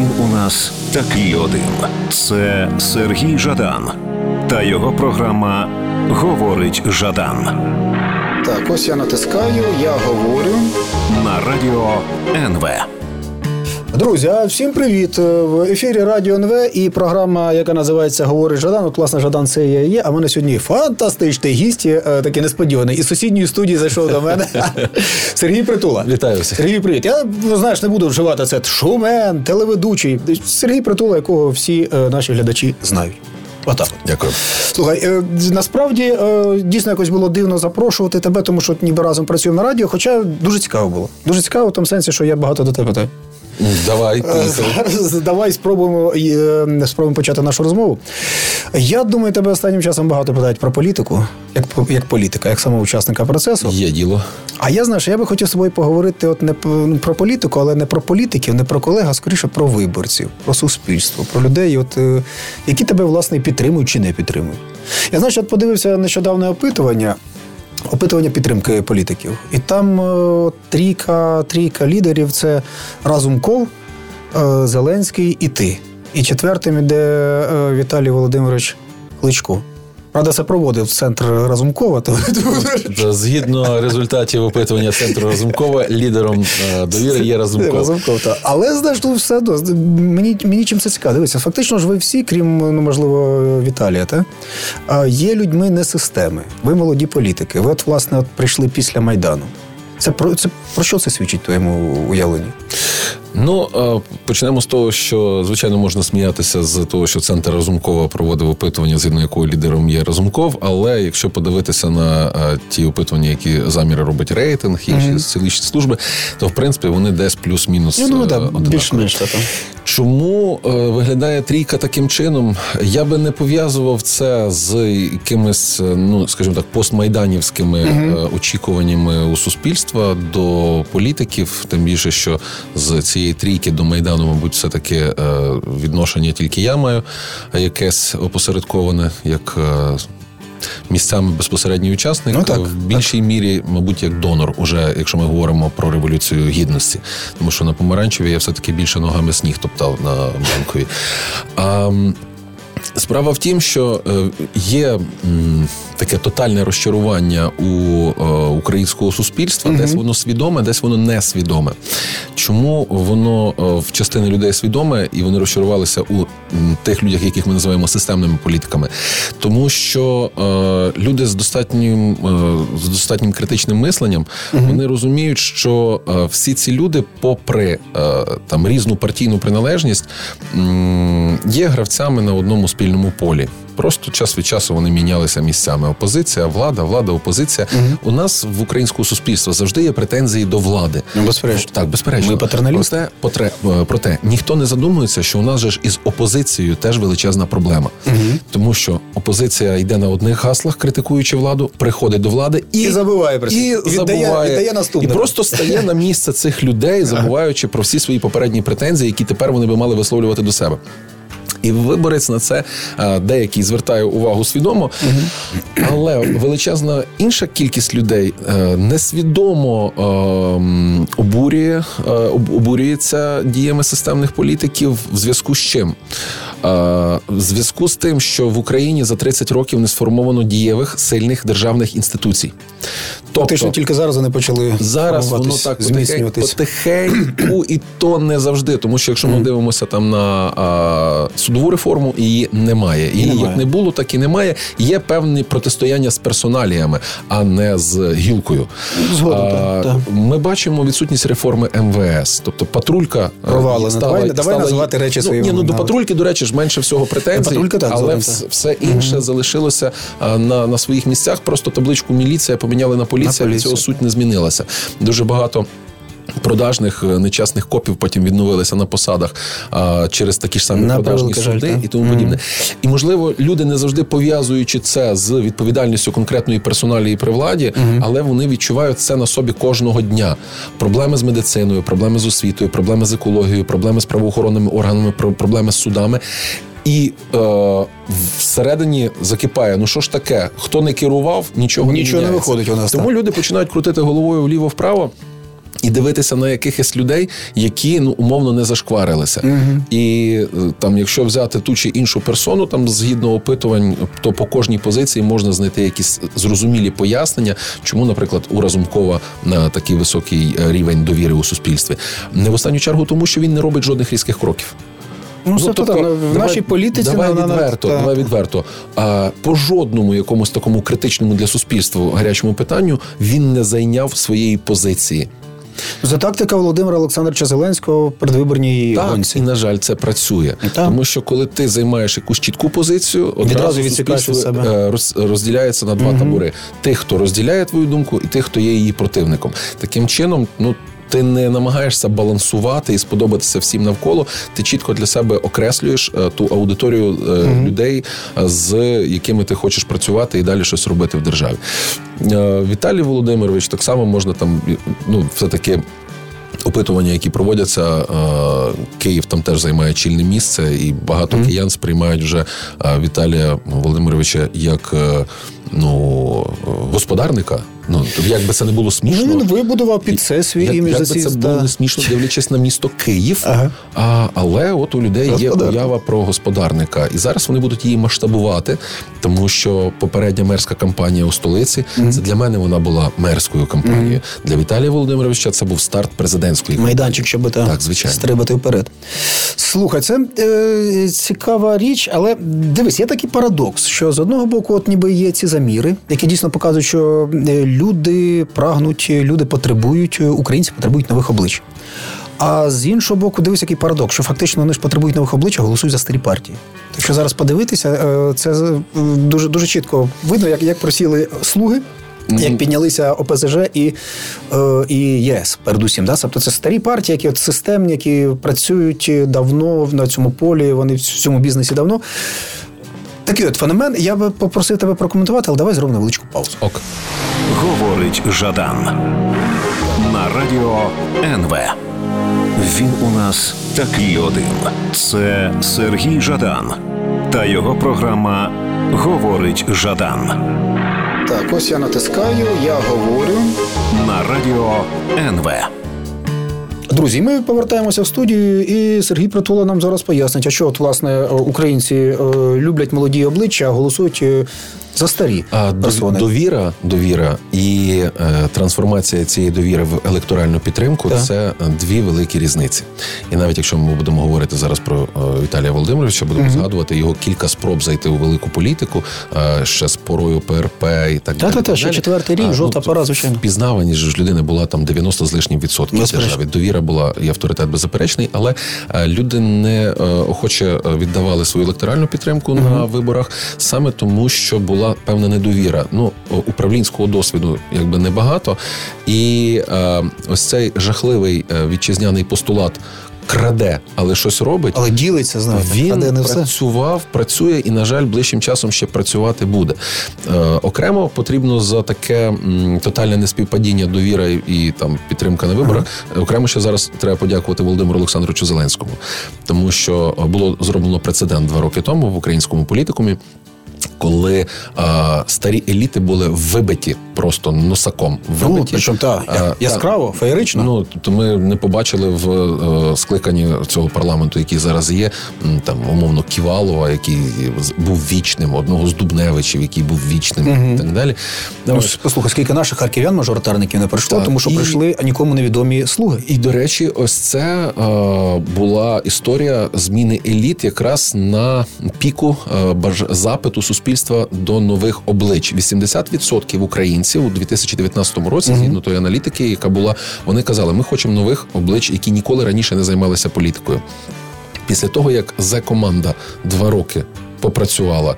він у нас такий один. Це Сергій Жадан та його програма Говорить Жадан Так, ось я натискаю, я говорю. на радіо НВ. Друзі, а всім привіт! В ефірі Радіо НВ і програма, яка називається Говорить Жадан. От, власне, Жадан це я є. А в мене сьогодні фантастичний гість, е, такий несподіваний. Із сусідньої студії зайшов до мене Сергій Притула. Вітаю всіх. Сергій, привіт. Я ну, знаєш, не буду вживати це шумен, телеведучий. Сергій Притула, якого всі е, наші глядачі знають. Отак. Дякую. Слухай, е, насправді е, дійсно якось було дивно запрошувати тебе, тому що ніби разом працюємо на радіо, хоча дуже цікаво було. Дуже цікаво в тому сенсі, що я багато до тебе питаю. Давай, Е. Зараз давай спробуємо, е, спробуємо почати нашу розмову. Я думаю, тебе останнім часом багато питають про політику, як, як політика, як самого учасника процесу. Є діло. А я знаєш, я би хотів з тобою поговорити от не ну, про політику, але не про політиків, не про колег, а скоріше про виборців, про суспільство, про людей, от, е, які тебе власне підтримують чи не підтримують. Я знаєш, от подивився нещодавне опитування. Опитування підтримки політиків. І там е, трійка, трійка лідерів це Разумков, е, Зеленський і ти. І четвертим іде е, Віталій Володимирович Кличко. Правда, це проводив центр Разумкова, то Згідно результатів опитування центру Разумкова, лідером е, довіри є Разумков. Разумков, так. Але знаєш, тут все одно, мені, мені чим це цікаво. Дивіться, фактично ж ви всі, крім, ну, можливо, Віталія, та? є людьми не системи. Ви молоді політики. Ви от, власне, от прийшли після Майдану. Це про, це про що це свідчить твоєму уявленні? Ну, е, почнемо з того, що звичайно можна сміятися з того, що центр Разумкова проводив опитування, згідно якого лідером є Разумков. Але якщо подивитися на е, ті опитування, які заміри робить рейтинг, інші Мгм. соціологічні служби, то в принципі вони десь плюс-мінус. Ну, ну да, більш-менш. Чому е, виглядає трійка таким чином? Я би не пов'язував це з якимись, е, ну скажімо так, постмайданівськими е, очікуваннями у суспільства до політиків. Тим більше, що з цієї трійки до майдану, мабуть, все таки відношення тільки я маю, якесь опосередковане, як. Місцями безпосередній учасник Ну, так, в більшій мірі, мабуть, як донор, уже якщо ми говоримо про революцію гідності, тому що на помаранчеві я все таки більше ногами сніг топтав на банкові. А, Справа в тім, що е, є таке тотальне розчарування у е, українського суспільства, десь воно свідоме, десь воно несвідоме. Чому воно е, в частини людей свідоме і вони розчарувалися у тих людях, яких ми називаємо системними політиками? Тому що люди з достатнім з достатнім критичним мисленням вони розуміють, що всі ці люди, попри там різну партійну приналежність, є гравцями на одному спільному полі. Просто час від часу вони мінялися місцями. Опозиція, влада, влада, опозиція. У нас в українського суспільства завжди є претензії до влади. Ну, безперечно. Так, безперечно. Ми патерналісти. Проте, е, проте ніхто не задумується, що у нас же ж із опозицією теж величезна проблема. Тому що опозиція йде на одних гаслах, критикуючи владу, приходить до влади і, І забуває про це. і, І віддає- забуває, віддає наступне. і просто стає на місце цих людей, забуваючи про всі свої попередні претензії, які тепер вони би мали висловлювати до себе. І виборець на це е, деякий звертає увагу свідомо, але величезна інша кількість людей е, несвідомо е, обурює, обурюється діями системних політиків в зв'язку з чим? Е, В зв'язку з тим, що в Україні за 30 років не сформовано дієвих сильних державних інституцій. Фактично тільки зараз вони почали Зараз воно так потихеньку, потихеньку, і то не завжди. Тому що якщо ми дивимося там на а, судову реформу, її немає. Її Немає. як не було, так і немає. Є певні протистояння з персоналіями, а не з гілкою. Згодом, так, так. Ми бачимо відсутність реформи МВС, тобто патрулька е, Провалена. стала- Давай- давай стала- називати речі ну, своїми Ні, ну до патрульки, до речі, ж менше всього претензій, Патрулька, так, але все інше все інше залишилося на, на своїх місцях. Просто табличку міліція поміняли на поліція. На від цього суть не змінилася. Дуже багато. Продажних е, нечесних копів потім відновилися на посадах а, через такі ж самі На продажні жаль, суди так. і тому подібне. І можливо, люди не завжди пов'язуючи це з відповідальністю конкретної персоналії при владі, але вони відчувають це на собі кожного дня. Проблеми з медициною, проблеми з освітою, проблеми з екологією, проблеми з правоохоронними органами, про- проблеми з судами. І е, всередині закипає: ну що ж таке, хто не керував, нічого, Нічого не міняється. виходить у нас, Тому так. люди починають крутити головою вліво-вправо. І дивитися на якихось людей, які ну умовно не зашкварилися. uh І е, там, якщо взяти ту чи іншу персону, там згідно опитувань, то по кожній позиції можна знайти якісь зрозумілі пояснення, чому, наприклад, у Разумкова на такий високий е, рівень довіри у суспільстві. Не в останню чергу, тому що він не робить жодних різких кроків. Ну, ну тобто, так, в давай, нашій політиці давай на, відверто, на, давай відверто. А по жодному якомусь такому критичному для суспільства гарячому питанню він не зайняв своєї позиції. За тактика Володимира Олександровича Зеленського в передвиборній так, гонці. І, на жаль, це працює. Так. Тому що коли ти займаєш якусь чітку позицію, одразу суспільство себе. Е, розділяється на два угу. табори: тих, хто розділяє твою думку, і тих, хто є її противником. Таким чином, ну ти не намагаєшся балансувати і сподобатися всім навколо. Ти чітко для себе окреслюєш е, ту аудиторію mm-hmm. людей, е, з якими ти хочеш працювати і далі щось робити в державі. Віталій Володимирович так само можна там, ну все таки. Опитування, які проводяться, Київ там теж займає чільне місце, і багато mm-hmm. киян сприймають вже Віталія Володимировича як ну господарника. Ну як би це не було смішно. Ну, Він вибудував під це свій як, імідж. Як би це було не смішно, дивлячись на місто Київ. Ага. А, Але от у людей є уява про господарника, і зараз вони будуть її масштабувати, тому що попередня мерська кампанія у столиці mm це для мене вона була мерською кампанією. mm Для Віталія Володимировича це був старт президентської майданчик, щоб та так, звичайно. стрибати вперед. Слухай, це е, цікава річ, але дивись, є такий парадокс, що з одного боку, от ніби є ці заміри, які дійсно показують, що е, люди прагнуть, люди потребують, українці потребують нових облич. А з іншого боку, дивись, який парадокс, що фактично вони ж потребують нових облич, а голосують за старі партії. Так що зараз подивитися, е, це дуже дуже чітко видно, як як просіли слуги. Як піднялися ОПЗЖ і е, і ЄС, передусім, да? тобто це старі партії, які от системні, які працюють давно на цьому полі, вони в цьому бізнесі давно. Такий от феномен. Я би попросив тебе прокоментувати, але давай зробимо невеличку паузу. Ок. Говорить Жадан на радіо НВ. Він у нас такий один. Це Сергій Жадан та його програма Говорить Жадан. Так, ось я натискаю, я говорю на радіо НВ. Друзі, ми повертаємося в студію, і Сергій Притула нам зараз пояснить, а що от власне українці е, люблять молоді обличчя, голосують е, за старі а, персони. довіра, довіра і е, трансформація цієї довіри в електоральну підтримку так. це дві великі різниці. І навіть якщо ми будемо говорити зараз про е, Віталія Володимировича, будемо угу. згадувати його кілька спроб зайти у велику політику е, ще з порою ПРП і так далі. Та, та, ще четвертий рік, жовта ну, пора, звичайно. Впізнаваність ж людини була там 90 з лишнім відсотків державі. Довіра була і авторитет беззаперечний, але е, люди не е, охоче віддавали свою електоральну підтримку угу. на виборах саме тому, що була певна недовіра. Ну управлінського досвіду якби небагато, і е, ось цей жахливий е, вітчизняний постулат. Краде, але щось робить, але ділиться знаєте, Він краде не працював, все. працює і, на жаль, ближчим часом ще працювати буде. Е, Окремо потрібно за таке м, тотальне неспівпадіння довіра і, і там підтримка на виборах. Ага. Окремо ще зараз треба подякувати Володимиру Олександровичу Зеленському, тому що було зроблено прецедент два роки тому в українському політикумі коли а, старі еліти були вибиті просто носаком. Вибиті. Ну, причому та, а, яскраво, та, феєрично. Ну то ми не побачили в е, скликанні цього парламенту, який зараз є. Там умовно Ківалова, який був вічним, одного з Дубневичів, який був вічним, угу. і так далі. Ну, Послухай, скільки наших харків'ян мажоритарників не прийшло, так, тому що і, прийшли нікому невідомі слуги. І до речі, ось це а, була історія зміни еліт якраз на піку а, баж запиту суспільства до нових облич. 80% українців у 2019 році, згідно тої аналітики, яка була, вони казали, ми хочемо нових облич, які ніколи раніше не займалися політикою. Після того як за команда два роки попрацювала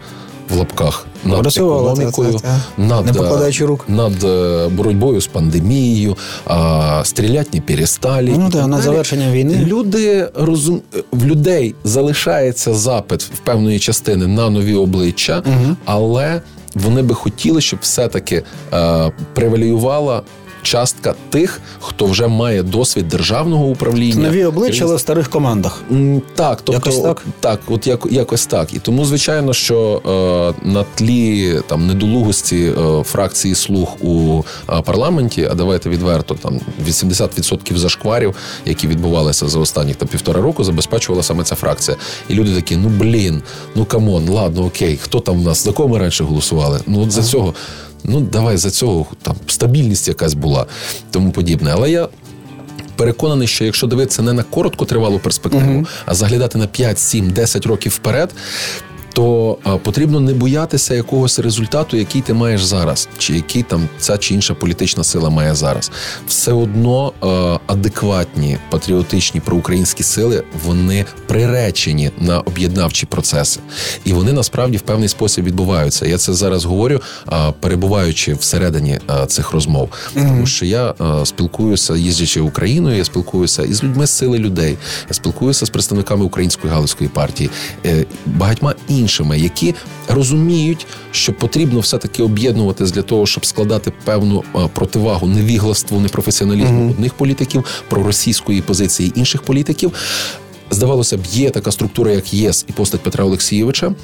в лапках над економікою, над, не покладаючи рук над е, боротьбою з пандемією, а, стрілять не пересталі. Ну да, на завершення війни люди розум в людей залишається запит в певної частини на нові обличчя, угу. але вони би хотіли, щоб все таки е, превалювала частка тих, хто вже має досвід державного управління. Нові обличчя, але в старих командах. Так, тобто якось так? так, от як, якось так. І тому, звичайно, що е, на тлі там недолугості е, фракції слуг у е, парламенті, а давайте відверто, там 80% зашкварів, які відбувалися за останні там півтора року, забезпечувала саме ця фракція. І люди такі: ну блін, ну come on, ладно, окей, хто там в нас за кого ми раніше голосували? Ну от за цього. Ну, давай за цього там стабільність якась була, тому подібне. Але я переконаний, що якщо дивитися не на короткотривалу перспективу, е а заглядати на 5, 7, 10 років вперед. То потрібно не боятися якогось результату, який ти маєш зараз, чи який там ця чи інша політична сила має зараз. Все одно адекватні патріотичні проукраїнські сили вони приречені на об'єднавчі процеси, і вони насправді в певний спосіб відбуваються. Я це зараз говорю, а, перебуваючи всередині цих розмов, тому що я спілкуюся, їздячи Україною, я спілкуюся із людьми з сили людей. Я спілкуюся з представниками української галузької партії, е, багатьма іншими, які розуміють, що потрібно все таки об'єднуватись для того, щоб складати певну противагу невігластву, непрофесіоналізму mm одних політиків, проросійської позиції інших політиків. Здавалося б, є така структура, як ЄС і постать Петра Олексійовича,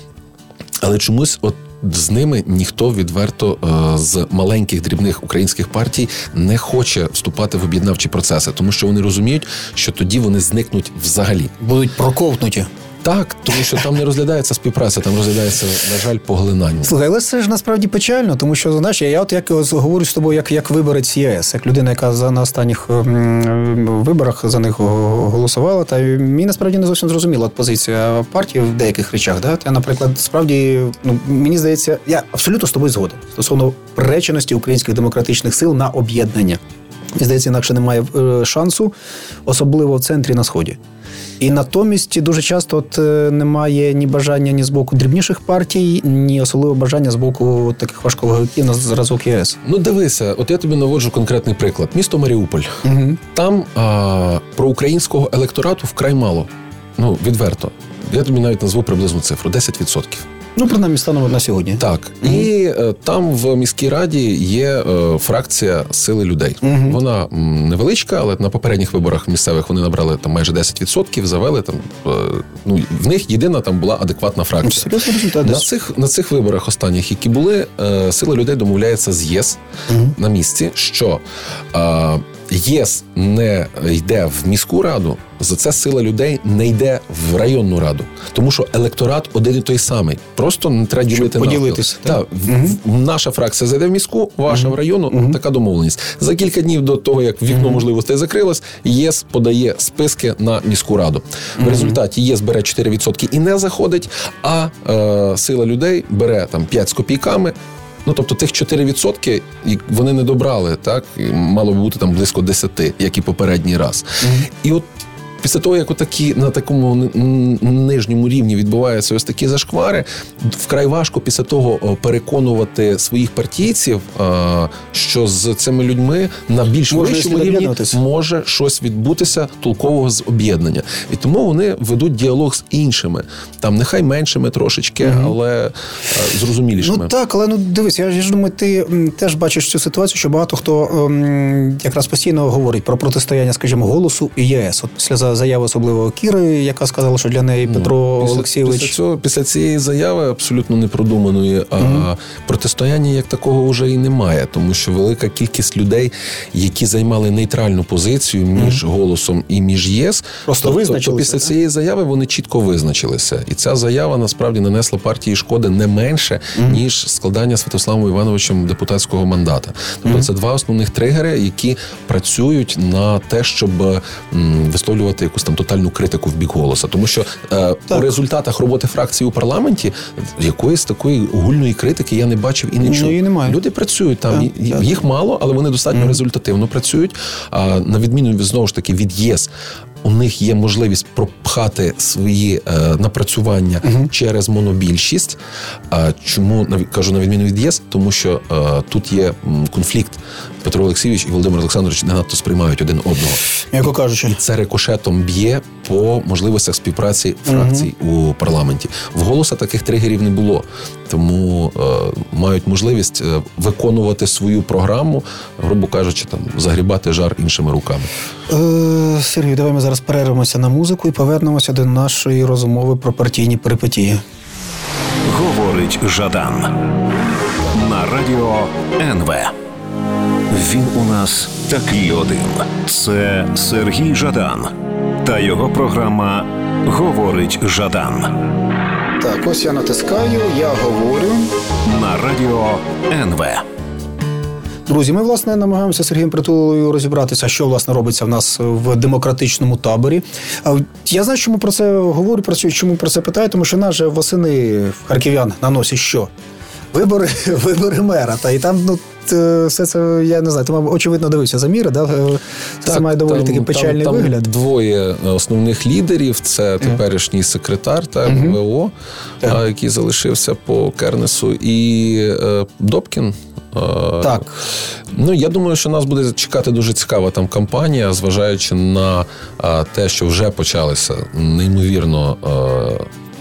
але чомусь, от з ними ніхто відверто е, з маленьких дрібних українських партій не хоче вступати в об'єднавчі процеси, тому що вони розуміють, що тоді вони зникнуть взагалі. Будуть проковтнуті. Так, тому що там не розглядається співпраця, там розглядається, на жаль, поглинання. Слухай, але це ж насправді печально, тому що знаєш, я от як говорю з тобою, як як виборець ЄС, як людина, яка за на останніх виборах за них голосувала, та мені насправді не зовсім зрозуміла позиція партії в деяких речах. Да? Я, наприклад, справді, ну мені здається, я абсолютно з тобою згоден стосовно приреченості українських демократичних сил на об'єднання. Мені здається, інакше немає шансу, особливо в центрі на сході. І натомість дуже часто от немає ні бажання ні з боку дрібніших партій, ні особливо бажання з боку таких важковагів на зразок ЄС. Ну дивися, от я тобі наводжу конкретний приклад: місто Маріуполь. Угу. Там а, про українського електорату вкрай мало. Ну відверто. Я тобі навіть назву приблизну цифру 10%. Ну, принаймні, станом на сьогодні. Так. mm І е, там в міській раді є е, фракція сили людей. mm Вона невеличка, але на попередніх виборах місцевих вони набрали там майже 10%, завели там. Е, ну, в них єдина там була адекватна фракція. Результат. На цих, на цих виборах останніх, які були, е, сила людей домовляється з ЄС на місці, що е, ЄС не йде в міську раду, за це сила людей не йде в районну раду, тому що електорат один і той самий. Просто не треба ділити поділитися. Так, так. Угу. наша фракція зайде в міську, ваша угу. в району. Угу. Така домовленість. За кілька днів до того, як вікно можливостей закрилось, ЄС подає списки на міську раду. В результаті ЄС бере 4% і не заходить, а е, сила людей бере там 5 з копійками. Ну тобто тих 4% вони не добрали, так мало бути там близько 10, як і попередній раз. Mm-hmm. І от після того, як отакі на такому нижньому рівні відбуваються ось такі зашквари, вкрай важко після того переконувати своїх партійців, що з цими людьми на більш вищому рівні може щось відбутися толкового з об'єднання, і тому вони ведуть діалог з іншими, там нехай меншими трошечки, угу. але зрозумілішими. Ну так, але ну дивись, я ж думаю, ти теж бачиш цю ситуацію, що багато хто ем, якраз постійно говорить про протистояння, скажімо, голосу і ЄС. От після заяви особливо Кіри, яка сказала, що для неї ну, Петро після, Олексійович після цього після цієї заяви абсолютно непродуманої, а mm протистояння як такого вже і немає, тому що велика кількість людей, які займали нейтральну позицію між mm голосом і між ЄС, просто то, визначилися. То після цієї заяви вони чітко визначилися, і ця заява насправді нанесла партії шкоди не менше mm ніж складання Святославом Івановичем депутатського мандата. Тобто це два основних тригери, які працюють на те, щоб м, висловлювати якусь там тотальну критику в бік голоса, тому що е, у результатах роботи фракції у парламенті якоїсь такої гульної критики я не бачив і не чув. Ну, немає. Люди працюють там, так, їх так. мало, але вони достатньо mm. результативно працюють. А на відміну від знову ж таки від ЄС, у них є можливість пропхати свої е, напрацювання uh через монобільшість. А чому кажу на відміну від ЄС? Тому що е, тут є конфлікт. Петро Олексійович і Володимир Олександрович не надто сприймають один одного. М'яко кажучи, і це рикошетом б'є по можливостях співпраці фракцій uh у парламенті. В голоса таких тригерів не було, тому е, мають можливість е, виконувати свою програму, грубо кажучи, там загрібати жар іншими руками. Е, Сергій, давай ми зараз перервемося на музику і повернемося до нашої розмови про партійні перипетії. Говорить Жадан на радіо НВ. Він у нас такий один. Це Сергій Жадан та його програма Говорить Жадан. Так, ось я натискаю, я говорю на радіо НВ. Друзі, ми власне намагаємося Сергієм Притулою розібратися, що власне робиться в нас в демократичному таборі. Я знаю, чому про це говорю, про чому про це питаю, тому що нас же восени харків'ян на носі що? Вибори, вибори мера. Та і там ну все це я не знаю. Ти очевидно дивився заміри, да? Це, так, має доволі там, такий печальний там, вигляд. Двоє основних лідерів це теперішній секретар та МВО, uh який залишився по Кернесу, і е, Добкін. Так. Ну, я думаю, що нас буде чекати дуже цікава там кампанія, зважаючи на те, що вже почалися неймовірно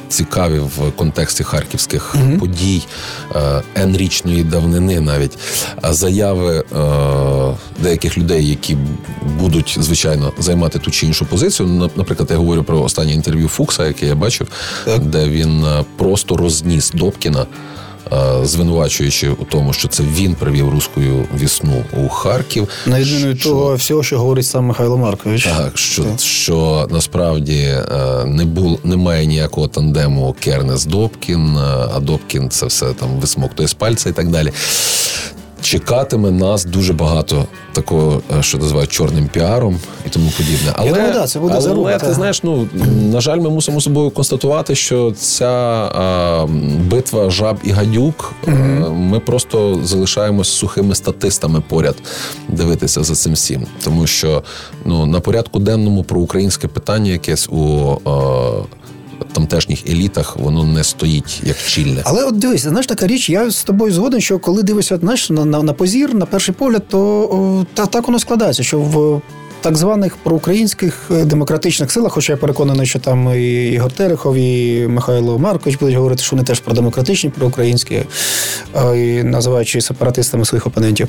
цікаві в контексті харківських mm подій енрічної давнини, навіть заяви деяких людей, які будуть звичайно займати ту чи іншу позицію. Наприклад, я говорю про останнє інтерв'ю Фукса, яке я бачив, так. де він просто розніс Добкіна. Е, звинувачуючи у тому, що це він привів руською вісну у Харків. На відміну від того всього, що говорить сам Михайло Маркович. Так, що так. що насправді е, не бул, немає ніякого тандему Кернес Добкін, е, а Добкін це все там висмоктує з пальця і так далі чекатиме нас дуже багато такого, е, що називають чорним піаром і тому подібне. Але, Я думаю, да, це буде але, заруба, ти знаєш, ну на жаль, ми мусимо собою констатувати, що ця а, битва жаб і гадюк, угу. а, ми просто залишаємось сухими статистами поряд дивитися за цим всім, тому що ну на порядку денному про українське питання якесь у. А, тамтешніх елітах воно не стоїть як чільне. Але от дивись, знаєш, така річ, я з тобою згоден, що коли дивишся знаєш, на, на на, позір, на перший погляд, то о, та, так воно складається, що в так званих проукраїнських е, демократичних силах, хоча я переконаний, що там і Ігор Терехов, і Михайло Маркович будуть говорити, що вони теж про демократичні, проукраїнські, і називаючи сепаратистами своїх опонентів.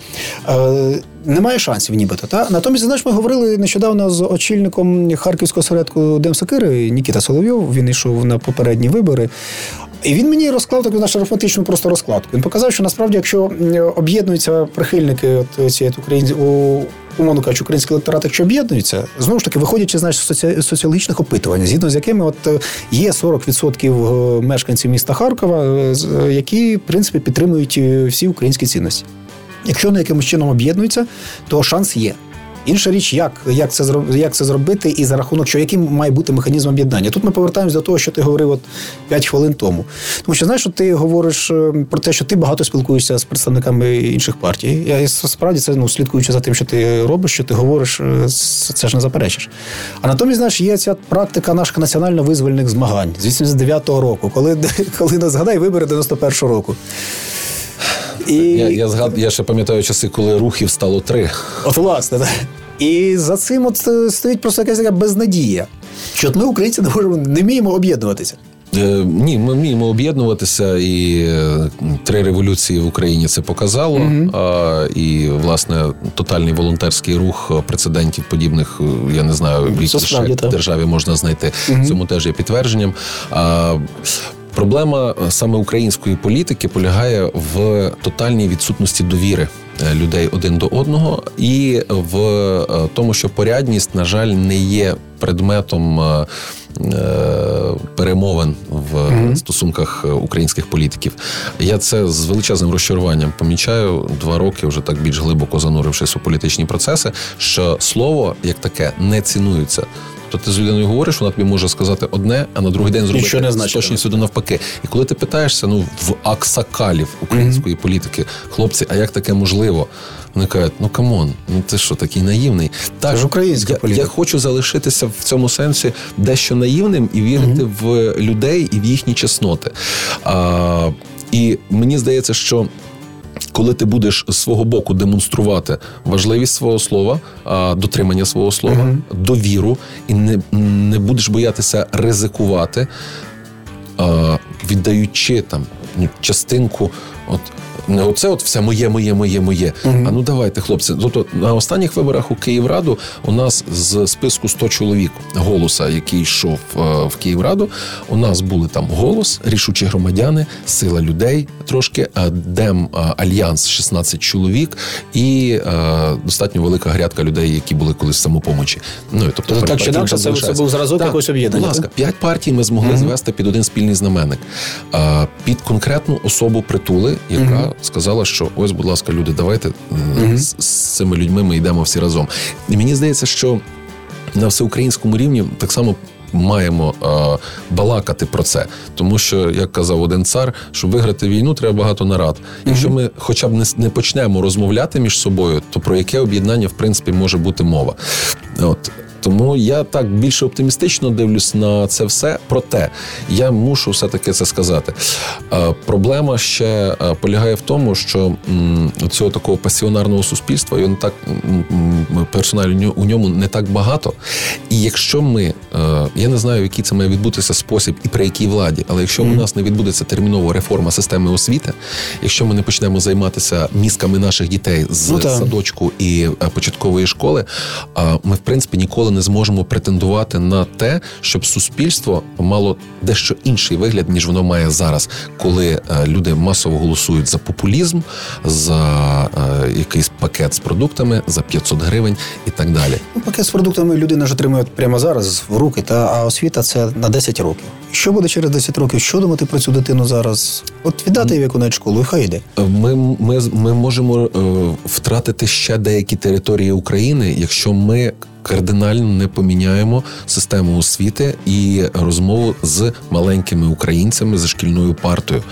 Немає шансів, нібито. Та? Натомість, знаєш, ми говорили нещодавно з очільником харківського середку Демсокири Нікіта Соловйов. Він йшов на попередні вибори. І він мені розклав таку нашу арифметичну просто розкладку. Він показав, що насправді, якщо об'єднуються прихильники от цієї українські умовно кажучи, український електорат, якщо об'єднуються, знову ж таки, виходячи з з соціологічних опитувань, згідно з якими от е, є 40% е, мешканців міста Харкова, е, які в принципі підтримують всі українські цінності. Якщо вони якимось чином об'єднуються, то шанс є. Інша річ, як як, це як це зробити, і за рахунок, що яким має бути механізм об'єднання. Тут ми повертаємось до того, що ти говорив от 5 хвилин тому. Тому що знаєш, що ти говориш е, про те, що ти багато спілкуєшся з представниками інших партій. Я справді це ну, слідкуючи за тим, що ти робиш, що ти говориш, е, це ж не заперечиш. А натомість, знаєш, є ця практика наших національно-визвольних змагань з 89-го року, коли коли нас згадай вибори 91-го року. І... Я я, згад... я ще пам'ятаю часи, коли рухів стало три. От власне, так. І за цим от е, стоїть просто якась така безнадія. Що ми, українці, не можемо не вміємо об'єднуватися. Е, ні, ми вміємо об'єднуватися, і е, три революції в Україні це показало. Mm-hmm. А, І власне тотальний волонтерський рух прецедентів подібних, я не знаю, в якій державі можна знайти. Mm-hmm. Цьому теж є підтвердженням. А, Проблема е, саме української політики полягає в тотальній відсутності довіри людей один до одного, і в е, тому, що порядність, на жаль, не є предметом. Перемовин в mm-hmm. стосунках українських політиків. Я це з величезним розчаруванням помічаю два роки, вже так більш глибоко занурившись у політичні процеси. Що слово як таке не цінується. То ти з людиною говориш, вона тобі може сказати одне, а на другий день зробити ну з точністю до навпаки. І коли ти питаєшся, ну в аксакалів української mm-hmm. політики, хлопці, а як таке можливо? Вони кажуть, ну come on, ну ти що, такий наївний? Так, ж українська я, політика. я хочу залишитися в цьому сенсі дещо наївним і вірити мм в людей і в їхні чесноти. А, І мені здається, що. Коли ти будеш з свого боку демонструвати важливість свого слова, дотримання свого слова, uh-huh. довіру, і не не будеш боятися ризикувати, віддаючи там ну, частинку, от оце от все моє, моє, моє, моє. Uh-huh. А ну давайте, хлопці. Тобто на останніх виборах у Київраду у нас з списку 100 чоловік голоса, який йшов е, в Київраду, у нас були там голос, рішучі громадяни, сила людей трошки, Дем Альянс 16 чоловік і е, достатньо велика грядка людей, які були колись в самопомочі. Ну і тобто, так чи інакше, це, це був зразок якогось об'єднання. Будь ласка, п'ять партій ми змогли uh-huh. звести під один спільний знаменник, під конкретну особу притули, яка uh-huh. Сказала, що ось, будь ласка, люди, давайте uh-huh. з, з цими людьми ми йдемо всі разом. І мені здається, що на всеукраїнському рівні так само. Маємо е, балакати про це, тому що як казав один цар, щоб виграти війну, треба багато нарад. Якщо ми, хоча б не, не почнемо розмовляти між собою, то про яке об'єднання в принципі може бути мова? От тому я так більше оптимістично дивлюсь на це все. Проте я мушу все таки це сказати. Проблема ще полягає в тому, що цього такого пасіонарного суспільства його не так персонально у ньому не так багато. І якщо ми я не знаю, який це має відбутися спосіб і при якій владі, але якщо mm-hmm. у нас не відбудеться термінова реформа системи освіти, якщо ми не почнемо займатися мізками наших дітей з ну, садочку і початкової школи, ми в принципі ніколи не зможемо претендувати на те, щоб суспільство мало дещо інший вигляд, ніж воно має зараз, коли е, люди масово голосують за популізм, за е, якийсь пакет з продуктами за 500 гривень і так далі. Ну, пакет з продуктами людина ж отримує прямо зараз в руки, та а освіта це на 10 років. Що буде через 10 років? Що думати про цю дитину зараз? От віддати її в яку школу, і хай йде. Ми, ми, ми можемо е, втратити ще деякі території України, якщо ми кардинально не поміняємо систему освіти і розмову з маленькими українцями за шкільною партою.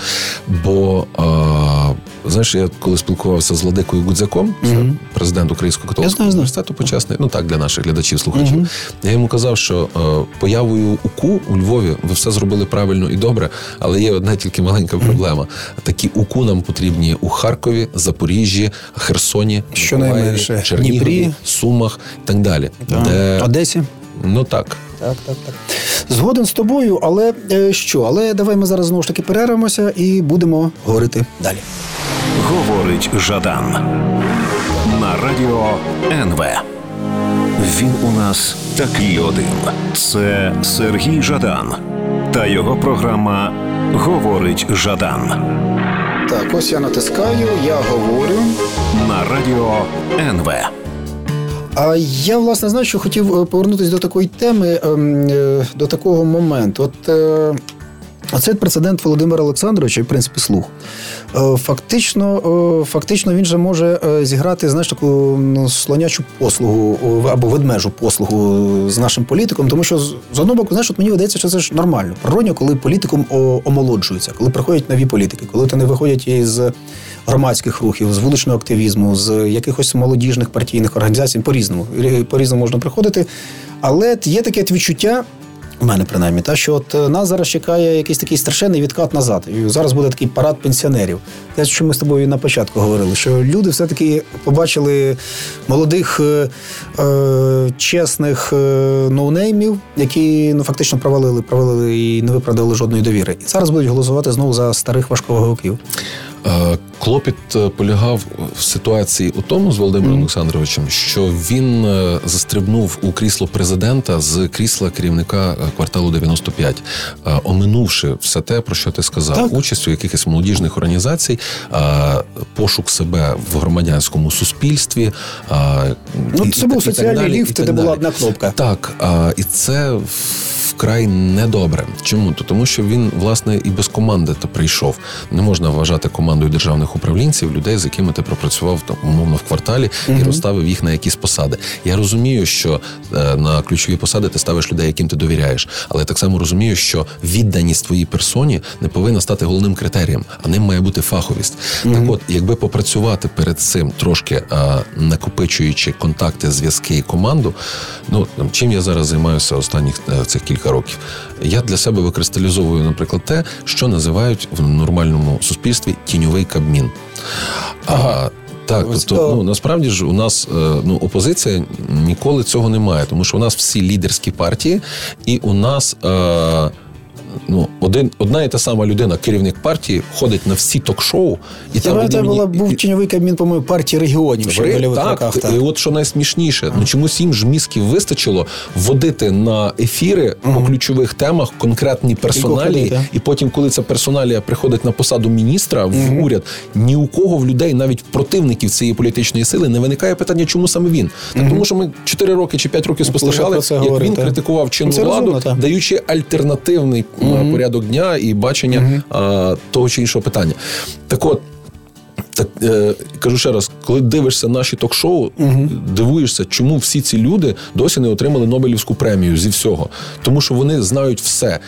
Бо а, знаєш, я коли спілкувався з Владикою Гудзяком, mm президент Українського католицького університету, почесний, ну так для наших глядачів, слухачів. mm Я йому казав, що а, появою УКУ у Львові ви все зробили правильно і добре, але є одна тільки маленька проблема. Такі УКУ нам потрібні у Харкові, Запоріжжі, Херсоні, Щонайменше Чернігові, Сумах і так далі. Де... Одесі? Ну так. Так, так, так. Згоден з тобою, але е, що? Але давай ми зараз знову ж таки перервемося і будемо говорити далі. Говорить Жадан на радіо НВ. Він у нас такий один. Це Сергій Жадан та його програма Говорить Жадан. Так, ось я натискаю, я говорю на радіо НВ. А я власне знаю, що хотів е, повернутися до такої теми, ем, е, до такого моменту. От е, цей прецедент Володимира Олександровича, в принципі, слух. Фактично, фактично він же може зіграти знаєш, таку ну, слонячу послугу або ведмежу послугу з нашим політиком, тому що з одного боку, знаєш, от мені видається, що це ж нормально. Природньо, коли політиком омолоджується, коли приходять нові політики, коли вони виходять із громадських рухів, з вуличного активізму, з якихось молодіжних партійних організацій по різному по різному можна приходити. Але є таке відчуття. У мене принаймні, та що от е, нас зараз чекає якийсь такий страшенний відкат назад. І зараз буде такий парад пенсіонерів. Те, що ми з тобою на початку говорили, що люди все-таки побачили молодих е, е чесних е, ноунеймів, які ну фактично провалили, провалили і не виправдали жодної довіри. І зараз будуть голосувати знову за старих важковиків. Е, клопіт е, полягав в ситуації у тому з Володимиром mm. Олександровичем, що він е, застрибнув у крісло президента з крісла керівника кварталу 95, оминувши все те, про що ти сказав, так. участь у якихось молодіжних організацій, пошук себе в громадянському суспільстві. Ну, і, це і, був соціальний ліфт, де була одна кнопка. Так, і це вкрай недобре. Чому? То тому, що він власне і без команди то прийшов. Не можна вважати команду командою державних управлінців, людей, з якими ти пропрацював там, умовно в кварталі і розставив їх на якісь посади. Я розумію, що е, на ключові посади ти ставиш людей, яким ти довіряєш, але я так само розумію, що відданість твоїй персоні не повинна стати головним критерієм, а ним має бути фаховість. Так, от, якби попрацювати перед цим трошки а, накопичуючи контакти, зв'язки і команду, ну там, чим я зараз займаюся останніх е, цих кілька років, я для себе викристалізовую, наприклад, те, що називають в нормальному суспільстві тіньовий кабмін. Ага. так, тобто, ну насправді ж у нас е, ну опозиція ніколи цього немає, тому що у нас всі лідерські партії, і у нас. Е, Ну, один, одна і та сама людина, керівник партії, ходить на всі ток-шоу, і там мені- була, був тіньовий кабмін, по-моєму, партії регіонів ще в так, роках. Так. І от що найсмішніше, ну чомусь їм ж мізків вистачило вводити на ефіри по ключових темах конкретні персоналії, так. і потім, коли ця персоналія приходить на посаду міністра в уряд, ні у кого в людей, навіть противників цієї політичної сили, не виникає питання, чому саме він. Так, тому що ми 4 роки чи 5 rokів спостерігали, як говорив, він так. критикував чинну владу, розумно, даючи альтернативний порядок дня і бачення а, того чи іншого питання. Так от. Так е, кажу ще раз, коли дивишся наші ток-шоу, дивуєшся, чому всі ці люди досі не отримали Нобелівську премію зі всього, тому що вони знають все.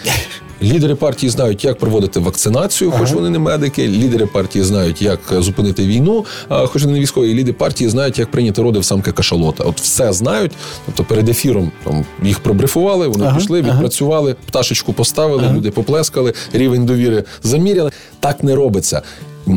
Лідери партії знають, як проводити вакцинацію, хоч вони не медики. Лідери партії знають, як зупинити війну, хоч вони не військові. Лідери партії знають, як прийняти роди в самки кашалота. От все знають. Тобто перед ефіром там їх пробрифували, вони Ага, пішли, відпрацювали, пташечку поставили, люди поплескали, рівень довіри заміряли. Так не робиться.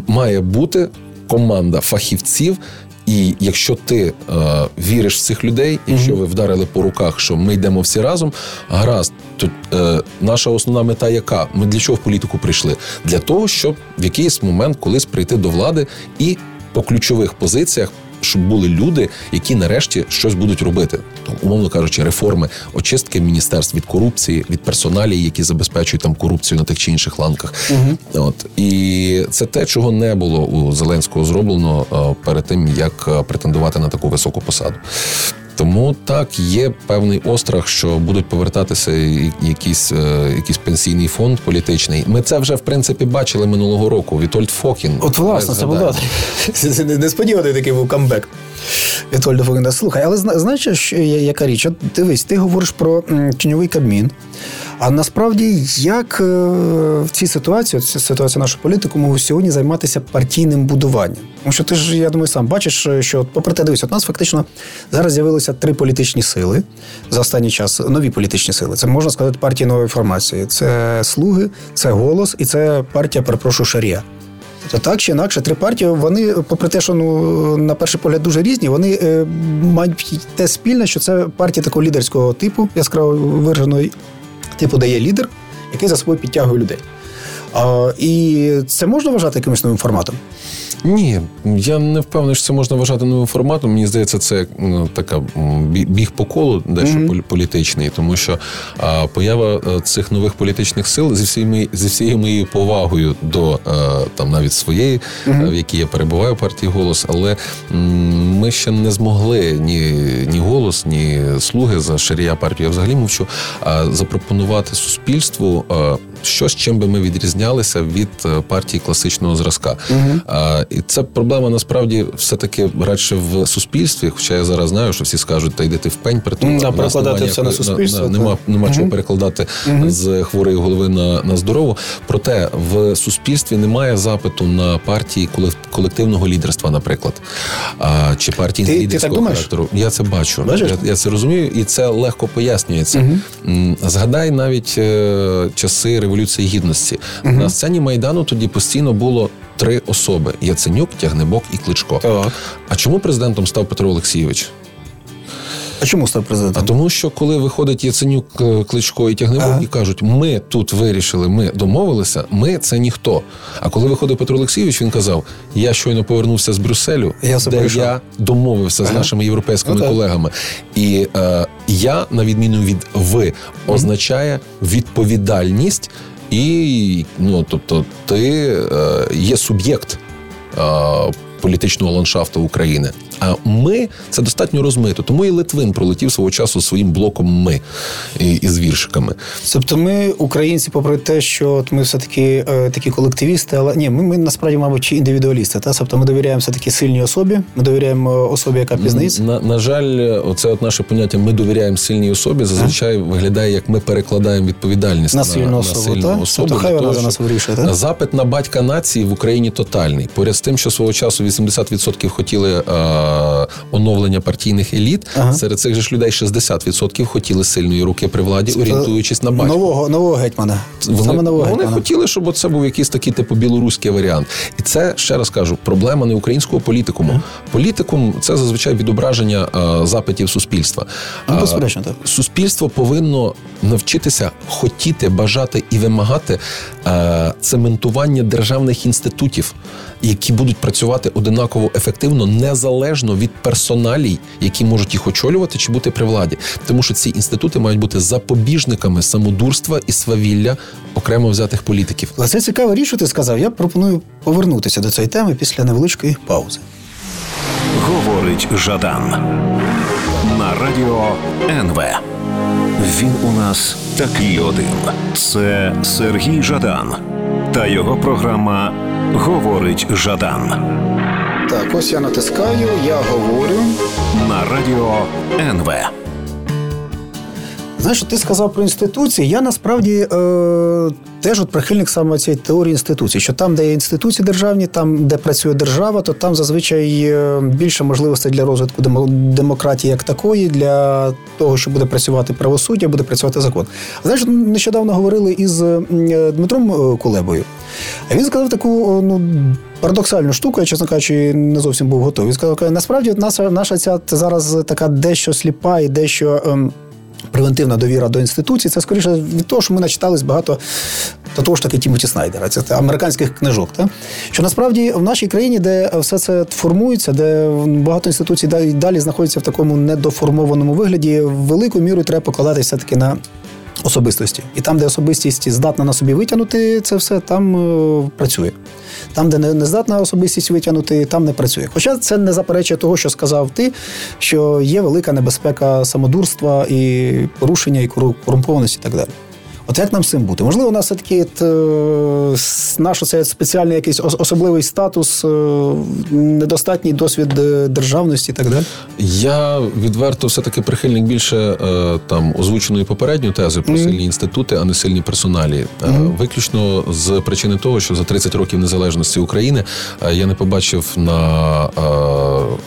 Має бути команда фахівців. І якщо ти е, віриш в цих людей, якщо ви вдарили по руках, що ми йдемо всі разом, гаразд, то е, наша основна мета яка? Ми для чого в політику прийшли? Для того, щоб в якийсь момент колись прийти до влади і по ключових позиціях. Щоб були люди, які нарешті щось будуть робити, Там, умовно кажучи, реформи, очистки міністерств від корупції, від персоналії, які забезпечують там корупцію на тих чи інших ланках. От і це те, чого не було у Зеленського зроблено е, перед тим, як е, претендувати на таку високу посаду. Тому так є певний острах, що будуть повертатися якийсь, е, якийсь пенсійний фонд політичний. Ми це вже в принципі бачили минулого року. Вітольд Фокін. От власне, це було несподіваний такий був камбек. Вітольда Фогенда. Слухай, але знаєш, що яка річ? От дивись, ти говориш про тіньовий кабмін. А насправді, як е, в цій ситуації, ця ситуація нашого політикуму, сьогодні займатися партійним будуванням? Тому що ти ж, я думаю, сам бачиш, що попри те, дивись, у нас фактично зараз з'явилися три політичні сили за останній час, нові політичні сили. Це можна сказати партії нової формації. Це слуги, це голос і це партія, перепрошую, Шарія. То так чи інакше, три партії, вони, попри те, що ну, на перший погляд дуже різні, вони е, мають те спільне, що це партія такого лідерського типу, яскраво вираженого типу, де є лідер, який за собою підтягує людей. А, і це можна вважати якимось новим форматом? Ні, я не впевнений, що це можна вважати новим форматом. Мені здається, це ну, така біг по колу, дещо полі- політичний, тому що а, поява е, цих нових політичних сил зі всією зі всією моєю повагою до е, там навіть своєї, е, в якій я перебуваю партії голос, але м, ми ще не змогли ні, ні голос, ні слуги за шарія партію. Я взагалі мовчу, а запропонувати суспільству. е, Щось, чим би ми відрізнялися від е, партії класичного зразка. А, і це проблема насправді все-таки радше в суспільстві. Хоча я зараз знаю, що всі скажуть, та йди ти в пень притул. М, да, перекладати нема все на суспільство, Нема, так. нема чого перекладати з хворої голови на, на здорову. Проте в суспільстві немає запиту на партії коле- колективного лідерства, наприклад, а, чи партії Ти- ти лідерського так характеру. Я це бачу. Бачиш? Я, я це розумію, і це легко пояснюється. Згадай навіть е, часи революції гідності. На сцені майдану тоді постійно було три особи: Яценюк, Тягнебок і Кличко. Так. А чому президентом став Петро Олексійович? А чому став президентом? А тому, що коли виходить Яценюк, е, Кличко і Тягнебок Ага. і кажуть, ми тут вирішили, ми домовилися, ми це ніхто. А коли виходив Петро Олексійович, він казав: Я щойно повернувся з Брюсселю, Я де пройшов». я домовився з нашими європейськими Ну, колегами. І е, я, на відміну від ви, означає відповідальність, і ну, тобто, ти е, є суб'єкт. е, Політичного ландшафту України, ми це достатньо розмито. Тому і Литвин пролетів свого часу своїм блоком ми і, і з віршиками. Тобто, ми, українці, попри те, що от ми все таки е, такі колективісти, але ні, ми, ми насправді, мабуть, індивідуалісти. Та тобто ми довіряємо все таки сильній особі. Ми довіряємо особі, яка пізнається. На, на жаль, оце от наше поняття ми довіряємо сильній особі. Зазвичай виглядає, як ми перекладаємо відповідальність На сильну особу, сильну так? особу. Тобто хай вона того, за нас вирішує, так? Запит на батька нації в Україні тотальний. Поряд з тим, що свого часу 80% хотіли е, оновлення партійних еліт. Ага. Серед цих же ж людей 60% хотіли сильної руки при владі, орієнтуючись на батька. Нового, нового гетьмана. Вони, Саме нового вони гетьмана. хотіли, щоб це був якийсь такий типу білоруський варіант. І це ще раз кажу, проблема не українського політикуму. Політикум це зазвичай відображення е, запитів суспільства. Ну, А, безперечно, так. Суспільство повинно навчитися хотіти, бажати і вимагати е, цементування державних інститутів, які будуть працювати одинаково ефективно, незалежно від персоналій, які можуть їх очолювати чи бути при владі. Тому що ці інститути мають бути запобіжниками самодурства і свавілля окремо взятих політиків. Але це цікава річ, що ти сказав. Я пропоную повернутися до цієї теми після невеличкої паузи. Говорить Жадан на радіо НВ. Він у нас такий один. Це Сергій Жадан та його програма Говорить Жадан Так, ось я натискаю, я говорю. на радіо НВ. Знаєш, що ти сказав про інституції. Я насправді е, теж от прихильник саме цієї теорії інституцій, що там, де є інституції державні, там, де працює держава, то там зазвичай е, більше можливостей для розвитку демо- демократії як такої, для того, що буде працювати правосуддя, буде працювати закон. Знаєш, нещодавно говорили із е, Дмитром е, Кулебою. А він сказав таку ну, парадоксальну штуку, я, чесно кажучи, не зовсім був готовий. Він сказав, насправді наша, наша ця зараз така дещо сліпа і дещо. ем, Превентивна довіра до інституцій, це скоріше від того, що ми начитались багато до того ж таки Тімоті Снайдера, це американських книжок. Та? Що насправді в нашій країні, де все це формується, де багато інституцій далі, знаходяться в такому недоформованому вигляді, великою мірою треба покладатися все-таки на особистості. І там, де особистість здатна на собі витягнути це все, там е, працює. Там, де не, не здатна особистість витягнути, там не працює. Хоча це не заперечує того, що сказав ти, що є велика небезпека самодурства і порушення, і кору- корумпованості і так далі. От як нам з цим бути? Можливо, у нас все-таки от, е, наш оцей спеціальний якийсь особливий статус, е, недостатній досвід е, державності і так далі. Я відверто все-таки прихильник більше там озвученої попередньої тези про сильні інститути, а не сильні персоналі. Виключно з причини того, що за 30 років незалежності України я не побачив на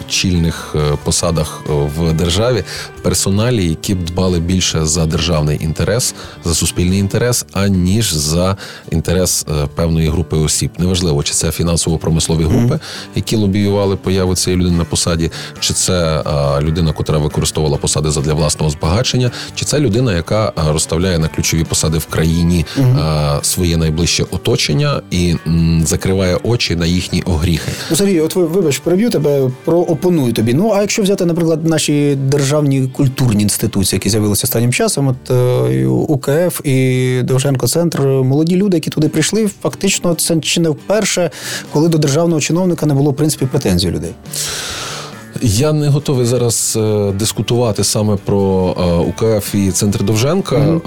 чільних посадах в державі персоналі, які б дбали більше за державний інтерес, за суспільний інтерес, аніж за інтерес е, певної групи осіб. Неважливо, чи це фінансово-промислові групи, які лобіювали появу цієї людини на посаді, чи це е, людина, котра використовувала посади задля власного збагачення, чи це людина, яка е, розставляє на ключові посади в країні своє найближче оточення і закриває очі на їхні огріхи. Ну, Сергій, от ви вибач, переб'ю тебе, проопоную тобі. Ну, а якщо взяти, наприклад, наші державні культурні інституції, які з'явилися останнім часом, от е, і УКФ Довженко Центр, молоді люди, які туди прийшли, фактично це чи не вперше, коли до державного чиновника не було в принципі претензій людей. Я не готовий зараз е, дискутувати саме про е, УКФ і центр Довженка. Е,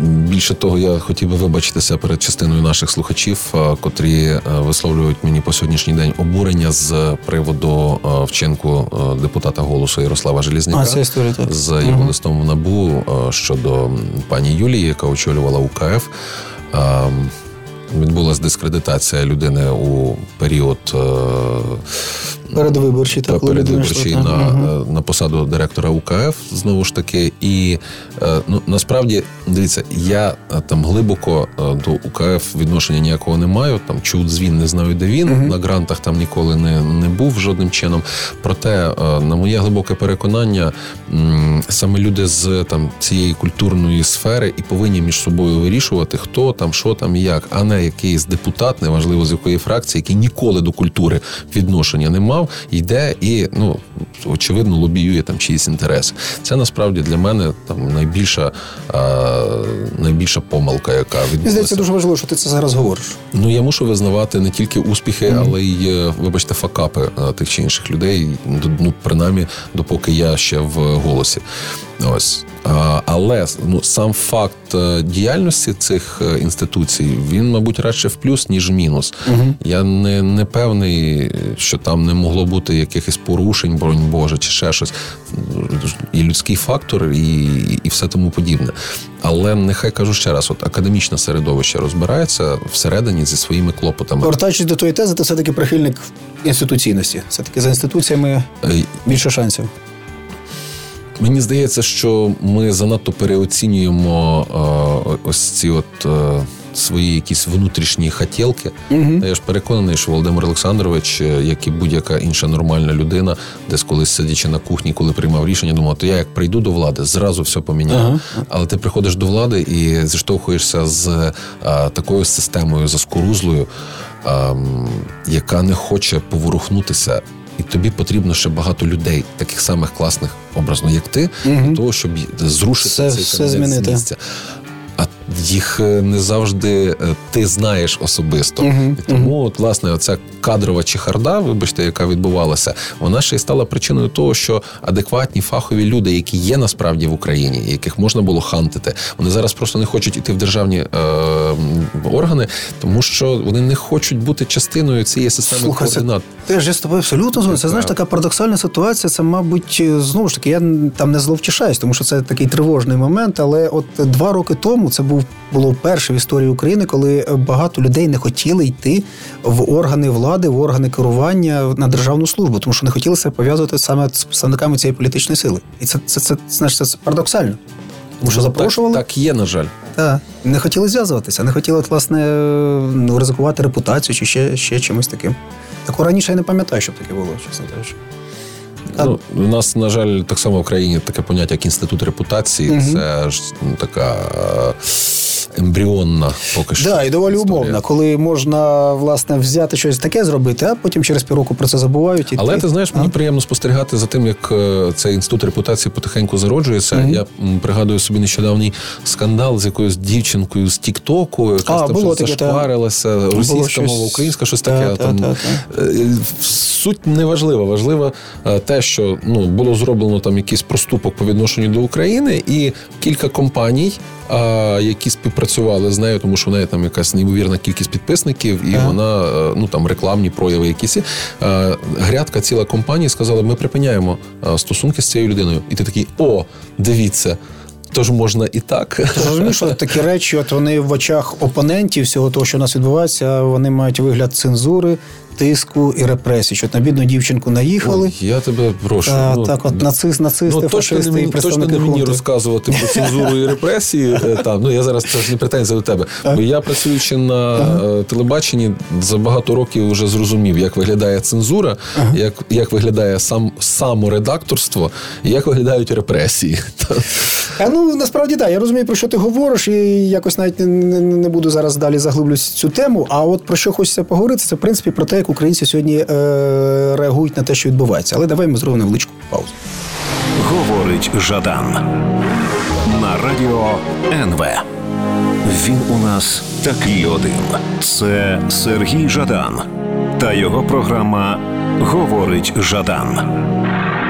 більше того, я хотів би вибачитися перед частиною наших слухачів, котрі висловлюють мені по сьогоднішній день обурення з приводу вчинку депутата голосу Ярослава Желізняка А, історія, так. з його листом в набу щодо пані Юлії, яка очолювала УКФ. Відбулася дискредитація людини у період Передвиборчі, так, так. на, на посаду директора УКФ знову ж таки. І е, ну насправді дивіться, я е, там глибоко е, до УКФ відношення ніякого не маю. Там чув дзвін, не знаю, де він на грантах там ніколи не, не був жодним чином. Проте, на моє глибоке переконання, саме люди з там цієї культурної сфери і повинні між собою вирішувати, хто там, що там і як, а не якийсь депутат, неважливо з якої фракції, який ніколи до культури відношення не мав. Сказав, йде і ну очевидно лобіює там чиїсь інтереси. Це насправді для мене там найбільша а, найбільша помилка, яка відбулася. здається, дуже важливо, що ти це зараз говориш. Ну я мушу визнавати не тільки успіхи, але й е, вибачте, факапи е, тих чи інших людей. Ну принаймні, допоки я ще в голосі. Ось але ну сам факт е, діяльності цих е, інституцій він, мабуть, радше в плюс ніж в мінус. Я не, не певний, що там не могло бути якихось порушень, бронь Боже, чи ще щось. І людський фактор, і, і все тому подібне. Але нехай кажу ще раз: от академічне середовище розбирається всередині зі своїми клопотами. Повертаючись до твоєї тези, ти все-таки прихильник інституційності. Все-таки за інституціями Е, більше шансів. Мені здається, що ми занадто переоцінюємо е, ось ці от. Е, Свої якісь внутрішні хотілки. Угу. Я ж переконаний, що Володимир Олександрович, е, як і будь-яка інша нормальна людина, десь колись сидячи на кухні, коли приймав рішення, думав, то я як прийду до влади, зразу все поміняю. Ага. Але ти приходиш до влади і зіштовхуєшся з а, такою системою заскорузлою, а, яка не хоче поворухнутися. І тобі потрібно ще багато людей, таких самих класних образно, як ти, угу. для того, щоб зрушити Все- цей все змінити. з місця. А їх е, не завжди е, ти знаєш особисто. Мгм, І тому, от, власне, оця кадрова чехарда, вибачте, яка відбувалася, вона ще й стала причиною того, що адекватні фахові люди, які є насправді в Україні, яких можна було хантити, вони зараз просто не хочуть іти в державні е, органи, тому що вони не хочуть бути частиною цієї системи Слухай, це координат. Теж я з тобою абсолютно згоден. Це знаєш така парадоксальна ситуація. Це, мабуть, знову ж таки, я там не зловтішаюсь, тому що це такий тривожний момент. Але от два роки тому це був було вперше в історії України, коли багато людей не хотіли йти в органи влади, в органи керування на державну службу, тому що не хотіли себе пов'язувати саме з представниками цієї політичної сили. І це це, це, знаєш, це, це парадоксально. Тому що Ну, запрошували, Так, так є, на жаль. та, не хотіли зв'язуватися, не хотіли, от, власне, ну, ризикувати репутацію чи ще, ще чимось таким. Такого раніше я не пам'ятаю, щоб таке було, чесно кажучи. А- Ну, у нас, на жаль, так само в країні таке поняття, як інститут репутації. Мгм. Це ж ну, така ембріонна поки що. Да, і доволі історія. умовна, коли можна власне взяти щось таке зробити, а потім через півроку про це забувають. І Але ти знаєш, мені А? приємно спостерігати за тим, як е, цей інститут репутації потихеньку зароджується. Мгм. Я пригадую собі нещодавній скандал з якоюсь дівчинкою з Тіктоку, яка там було щось таке, зашпарилася, Було російська щось- мова, українська, щось таке. та, там та, Е, Суть не важлива. Важливо е, те, що ну було зроблено там якийсь проступок по відношенню до України, і кілька компаній, які співпрацювали з нею, тому що в неї там якась неймовірна кількість підписників, і Ага. вона е, ну там рекламні прояви якісь. е, Грядка ціла компанії сказала: ми припиняємо е, стосунки з цією людиною. І ти такий: о, дивіться. Тож можна і так. Розумієш, що такі речі, от вони в очах опонентів всього того, що у нас відбувається, вони мають вигляд цензури, тиску і репресій. Що на бідну дівчинку наїхали. Ой, я тебе прошу. Та, ну, так, от нацист, нацисти, Ну, точно фашисти не, і мені, точно не мені хунти. розказувати про цензуру і репресії. е, Там, ну, я зараз це ж не претензія до тебе. Бо я, працюючи на е, телебаченні, за багато років вже зрозумів, як виглядає цензура, як, як виглядає сам, саморедакторство і як виглядають репресії. А ну насправді так, я розумію, про що ти говориш, і якось навіть не, не, не буду зараз далі заглиблюсь цю тему. А от про що хочеться поговорити, це в принципі про те, як українці сьогодні е, реагують на те, що відбувається. Але давай ми зробимо невеличку паузу. Говорить Жадан на радіо НВ. Він у нас такий один. Це Сергій Жадан та його програма Говорить Жадан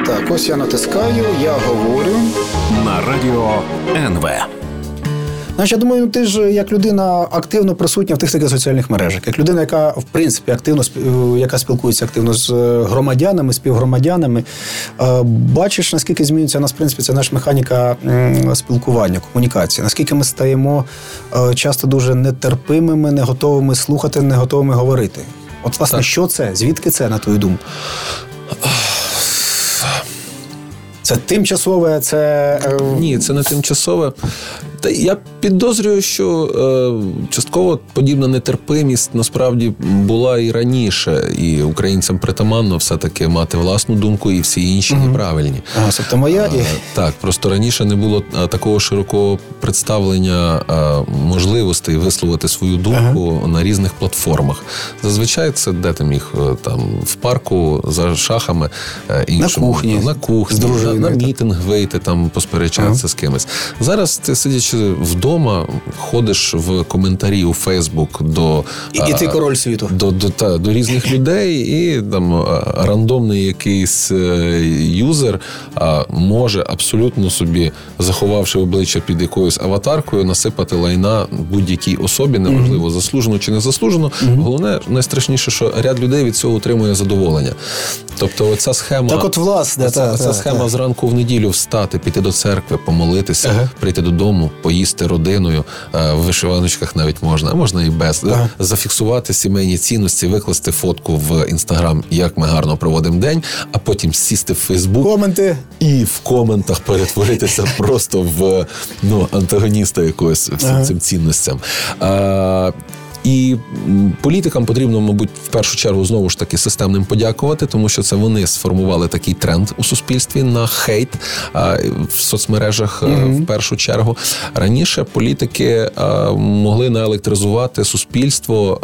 Так, ось я натискаю, я говорю. На радіо НВ. Знаєш, я думаю, ти ж як людина активно присутня в тих таких соціальних мережах, як людина, яка в принципі активно е, яка спілкується активно з е, громадянами, співгромадянами, е, бачиш, наскільки змінюється нас, в принципі, це наша механіка спілкування, комунікації, наскільки ми стаємо часто дуже нетерпимими, не готовими слухати, не готовими говорити. От, власне, Так. що це? Звідки це, на твою думку? Це тимчасове, це. е, Ні, це не тимчасове. Та я підозрюю, що е, частково подібна нетерпимість насправді була і раніше, і українцям притаманно все-таки мати власну думку, і всі інші угу. неправильні. Ага, тобто моя і... так, просто раніше не було такого широкого представлення можливостей висловити свою думку ага. на різних платформах. Зазвичай це де ти міг е, там в парку за шахами іншим, на кухні, на кухні, на, на мітинг вийти там посперечатися ага. з кимось. Зараз ти сидячи вдома, ходиш в коментарі у Фейсбук до і, і ти король світу до до, та, до різних людей, і там рандомний якийсь е, юзер може абсолютно собі, заховавши обличчя під якоюсь аватаркою, насипати лайна будь-якій особі, неважливо, заслужено чи не заслужено. Головне, найстрашніше, що ряд людей від цього отримує задоволення. Тобто, оця схема так, от власне, оця, та, оця та, схема та. зранку в неділю встати, піти до церкви, помолитися, ага. прийти додому, поїсти родиною е, в вишиваночках навіть можна, а можна і без так. зафіксувати сімейні цінності, викласти фотку в інстаграм, як ми гарно проводимо день, а потім сісти в Фейсбук коменти і в коментах перетворитися просто в ну антагоніста якогось ага. цим цінностям. А, і політикам потрібно, мабуть, в першу чергу знову ж таки системним подякувати, тому що це вони сформували такий тренд у суспільстві на хейт в соцмережах mm-hmm. в першу чергу. Раніше політики могли наелектризувати суспільство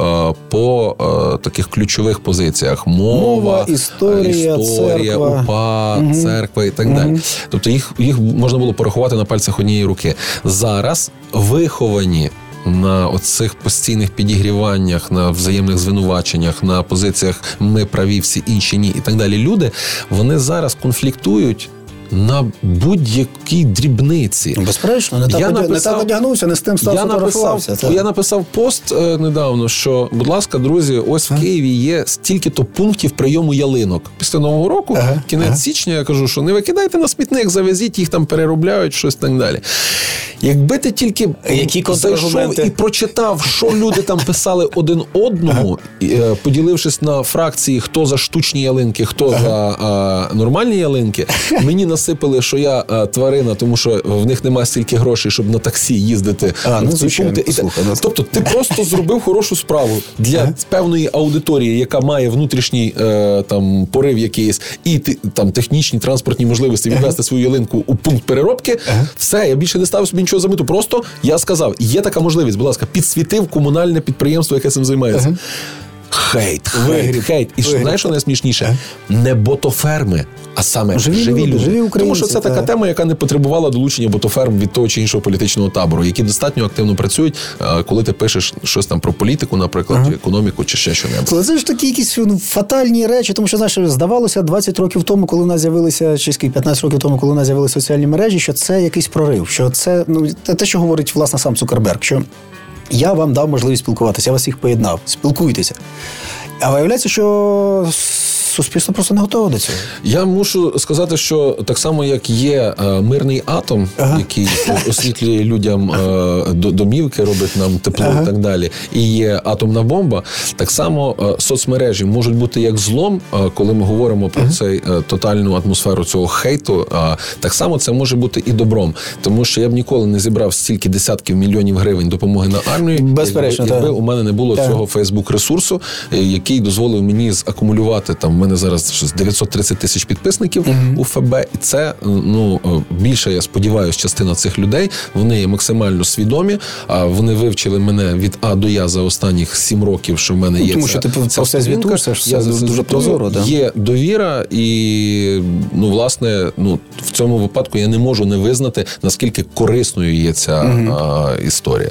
по таких ключових позиціях: мова, Мова історія, історія церква. упа, mm-hmm. церква і так mm-hmm. далі. Тобто їх їх можна було порахувати на пальцях однієї руки. Зараз виховані на оцих постійних підігріваннях, на взаємних звинуваченнях, на позиціях ми праві, всі інші ні, і так далі. Люди вони зараз конфліктують на будь-якій дрібниці. Безперечно, не так, я написав, не так одягнувся, не з тим став я написав, я написав пост е, недавно, що, будь ласка, друзі, ось в Києві є стільки-то пунктів прийому ялинок. Після нового року, ага, кінець ага. січня, я кажу, що не викидайте на смітник, завезіть, їх там переробляють, щось так далі. Якби ти тільки Які зайшов і прочитав, що люди там писали один одному, ага. поділившись на фракції, хто за штучні ялинки, хто за а, нормальні ялинки, мені на насипали, що я а, тварина, тому що в них немає стільки грошей, щоб на таксі їздити а, ну, пункти. І, ну, тобто, ти просто зробив хорошу справу для певної аудиторії, яка має внутрішній е, там порив якийсь, і там технічні транспортні можливості відвезти свою ялинку у пункт переробки. Все, я більше не ставив собі нічого за мету. Просто я сказав, є така можливість, будь ласка, підсвітив комунальне підприємство, яке цим займається. Хейт, хейт, хейт. І що знаєш, що найсмішніше? Не ботоферми, а саме живі, живі люди. Живі Тому що це та. така тема, яка не потребувала долучення ботоферм від того чи іншого політичного табору, які достатньо активно працюють, коли ти пишеш щось там про політику, наприклад, ага. економіку чи ще щось. Але це ж такі якісь ну, фатальні речі, тому що знаєш, здавалося 20 років тому, коли у нас з'явилися, чи 15 років тому, коли у нас з'явилися соціальні мережі, що це якийсь прорив, що це ну те, що говорить власне сам Цукерберг, що я вам дав можливість спілкуватися, я вас всіх поєднав. Спілкуйтеся. А виявляється, що суспільство просто не готове до цього. Я мушу сказати, що так само, як є е, мирний атом, ага. який освітлює людям е, домівки, робить нам тепло ага. і так далі, і є атомна бомба. Так само е, соцмережі можуть бути як злом, коли ми говоримо про ага. цей тотальну атмосферу цього хейту. Так само це може бути і добром, тому що я б ніколи не зібрав стільки десятків мільйонів гривень допомоги на армію, Безперечно, якби, якби у мене не було цього Фейсбук ресурсу, який дозволив мені закумулювати там мене зараз 930 тисяч підписників uh-huh. у ФБ, і це ну більше, я сподіваюся, частина цих людей вони є максимально свідомі. А вони вивчили мене від А до Я за останніх сім років, що в мене ну, є тому, ця, що ти про все звітуєшся, я дуже, дуже прозоро. Да? Є довіра, і ну власне, ну в цьому випадку я не можу не визнати наскільки корисною є ця uh-huh. а, історія.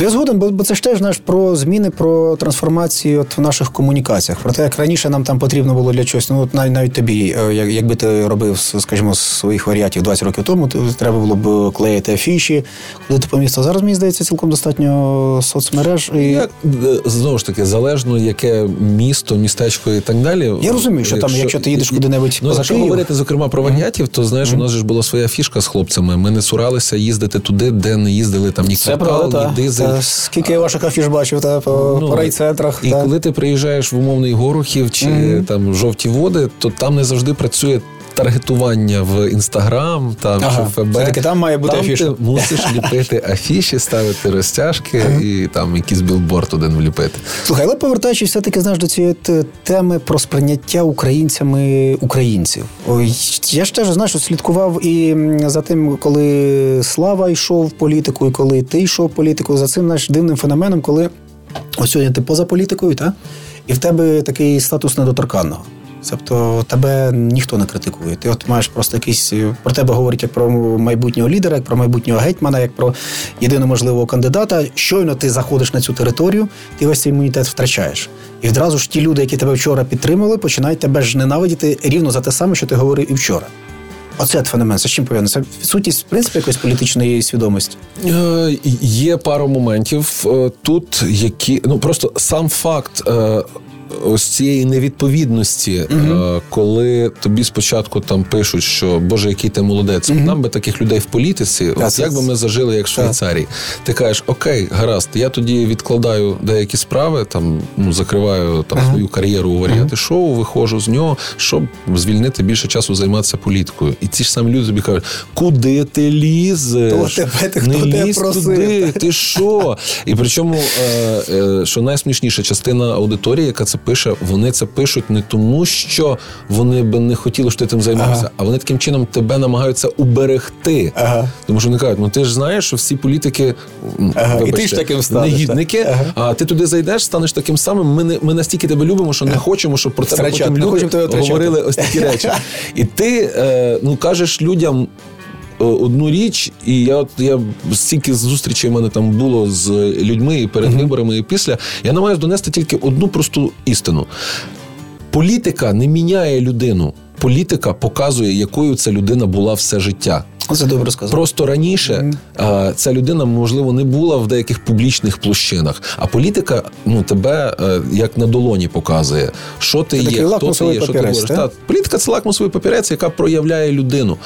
Я згоден, бо, бо це ж теж наш про зміни, про трансформацію от в наших комунікаціях. Про те, як раніше нам там потрібно було для чогось. Ну от навіть навіть тобі, е, якби ти робив, скажімо, своїх варіатів 20 років тому, то треба було б клеїти афіші, ходити по місту. Зараз мені здається, цілком достатньо соцмереж. І... Як, е, знову ж таки, залежно яке місто, містечко і так далі. Я розумію, що якщо, там, якщо ти їдеш куди-небудь. Ну, якщо говорити, зокрема, про варіатів, то знаєш, mm-hmm. у нас ж була своя фішка з хлопцями. Ми не суралися їздити туди, де не їздили там ні квартал, ні дизель. Та, скільки я ваших афіш бачив та, по, ну, по райцентрах. І та. коли ти приїжджаєш в умовний Горохів чи mm-hmm. там жовті води, то там не завжди працює таргетування в інстаграм там ага. чи в ФБ. Все-таки там має бути там афіша. Ти мусиш ліпити афіші, ставити розтяжки ага. і там якийсь білборд один вліпити. Слухай, але повертаючись все-таки знаєш до цієї теми про сприйняття українцями українців. Ой, я ж теж знаєш, слідкував і за тим, коли Слава йшов в політику, і коли ти йшов в політику, за цим наш дивним феноменом, коли ось сьогодні ти поза політикою, та? І в тебе такий статус недоторканного. Тобто тебе ніхто не критикує. Ти от маєш просто якийсь про тебе говорять як про майбутнього лідера, як про майбутнього гетьмана, як про єдино можливого кандидата. Щойно ти заходиш на цю територію, ти весь цей імунітет втрачаєш. І одразу ж ті люди, які тебе вчора підтримали, починають тебе ж ненавидіти рівно за те саме, що ти говорив і вчора. Оце феномен. З чим пов'язано? Це відсутність, в принципі, якоїсь політичної свідомості. Е, Є пара моментів е, тут, які ну просто сам факт. Ось цієї невідповідності, uh коли тобі спочатку там пишуть, що Боже, який ти молодець, uh нам би таких людей в політиці, uh от як би ми зажили, як в Швейцарії. Ти кажеш, окей, гаразд, я тоді відкладаю деякі справи, там ну закриваю там свою кар'єру у варіанти шоу, виходжу з нього, щоб звільнити більше часу займатися політикою. І ці ж самі люди тобі кажуть, куди ти лізеш? Не лізь туди, ти що? І причому, е, е, що найсмішніша частина аудиторії, яка це пише, вони це пишуть не тому, що вони би не хотіли, щоб ти тим займався, ага. а вони таким чином тебе намагаються уберегти. Ага. Тому що вони кажуть, ну ти ж знаєш, що всі політики ага. вибачте, І ти ж таким станеш, негідники, ага. а ти туди зайдеш, станеш таким самим. Ми не ми настільки тебе любимо, що не хочемо, щоб про тебе потім люди говорили ось такі речі. І ти е, ну кажеш людям. Одну річ, і я от я стільки зустрічей в мене там було з людьми і перед виборами, і після я намагаюся донести тільки одну просту істину: політика не міняє людину. Політика показує, якою ця людина була все життя. Це добре сказав. Просто раніше mm-hmm. а, ця людина, можливо, не була в деяких публічних площинах. А політика ну тебе а, е, як на долоні показує, що ти це є, хто ти є, що ти говориш. Та, політика це лакмусовий папірець, яка проявляє людину.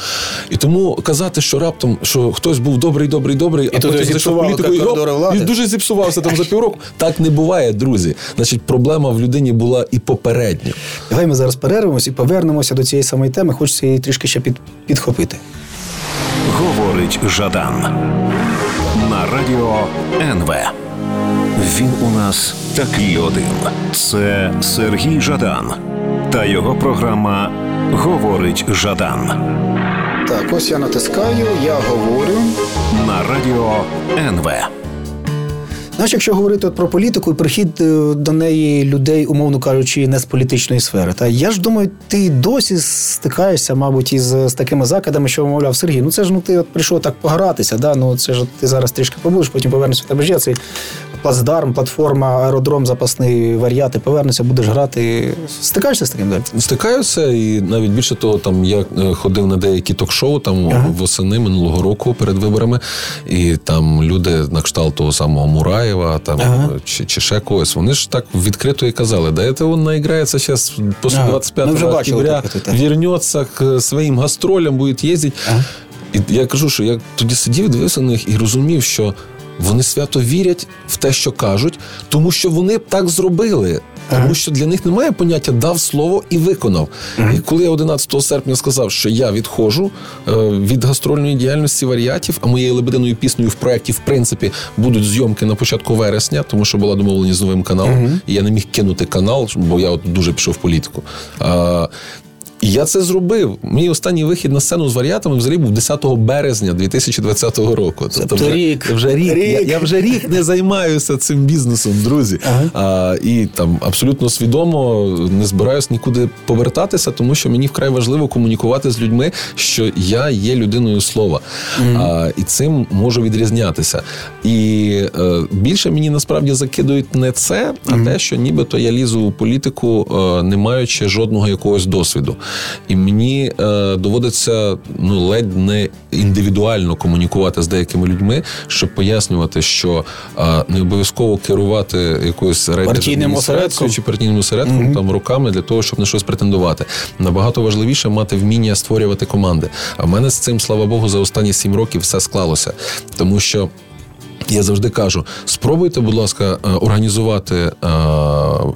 І тому казати, що раптом що хтось був добрий, добрий, добрий, і а потім зайшов політику і, і дуже зіпсувався там за півроку. Так не буває, друзі. Значить, проблема в людині була і попередньо. Давай ми зараз перервемось і повернемося до цієї самої теми. Хочеться її трішки ще під, підхопити. Говорить Жадан на радіо НВ. Він у нас такий один. Це Сергій Жадан та його програма Говорить Жадан. Так, ось я натискаю, я говорю на радіо НВ. Знаєш, якщо говорити от про політику і прихід е, до неї людей, умовно кажучи, не з політичної сфери, та я ж думаю, ти досі стикаєшся, мабуть, із з такими закидами, що мовляв Сергій. Ну це ж ну ти от прийшов так погратися. Да? Ну це ж ти зараз трішки побудеш, потім повернешся в тебе ж цей плацдарм, платформа, аеродром, запасний варіант, повернешся, будеш грати. Стикаєшся з таким далі? Стикаюся, і навіть більше того, там я е, ходив на деякі ток-шоу там ага. восени минулого року перед виборами, і там люди на кшталт того самого Мураєва, там ага. чи, чи ще когось. Вони ж так відкрито і казали, да це він наіграється зараз після ага. 25 октября, вернеться к своїм гастролям, буде їздити. Ага. І я кажу, що я тоді сидів, дивився на них і розумів, що вони свято вірять в те, що кажуть, тому що вони б так зробили. Тому що для них немає поняття дав слово і виконав. І коли я 11 серпня сказав, що я відходжу е, від гастрольної діяльності варіатів, а моєю лебединою піснею в проєкті, в принципі, будуть зйомки на початку вересня, тому що була домовленість з новим каналом, і я не міг кинути канал, бо я от дуже пішов в політику. І я це зробив. Мій останній вихід на сцену з варіатами взагалі був 10 березня 2020 року. Тобто вже рік. вже рік. рік. Я, я вже рік не займаюся цим бізнесом, друзі. Ага. А, І там абсолютно свідомо не збираюсь нікуди повертатися, тому що мені вкрай важливо комунікувати з людьми, що я є людиною слова, mm а, і цим можу відрізнятися. І е, більше мені насправді закидують не це, а mm те, що нібито я лізу у політику, е, не маючи жодного якогось досвіду. І мені е, доводиться ну ледь не індивідуально комунікувати з деякими людьми, щоб пояснювати, що е, не обов'язково керувати якоюсь партійним осередком чи партійним осередком mm там руками для того, щоб на щось претендувати. Набагато важливіше мати вміння створювати команди. А в мене з цим, слава Богу, за останні сім років все склалося, тому що. Я завжди кажу: спробуйте, будь ласка, е, організувати е,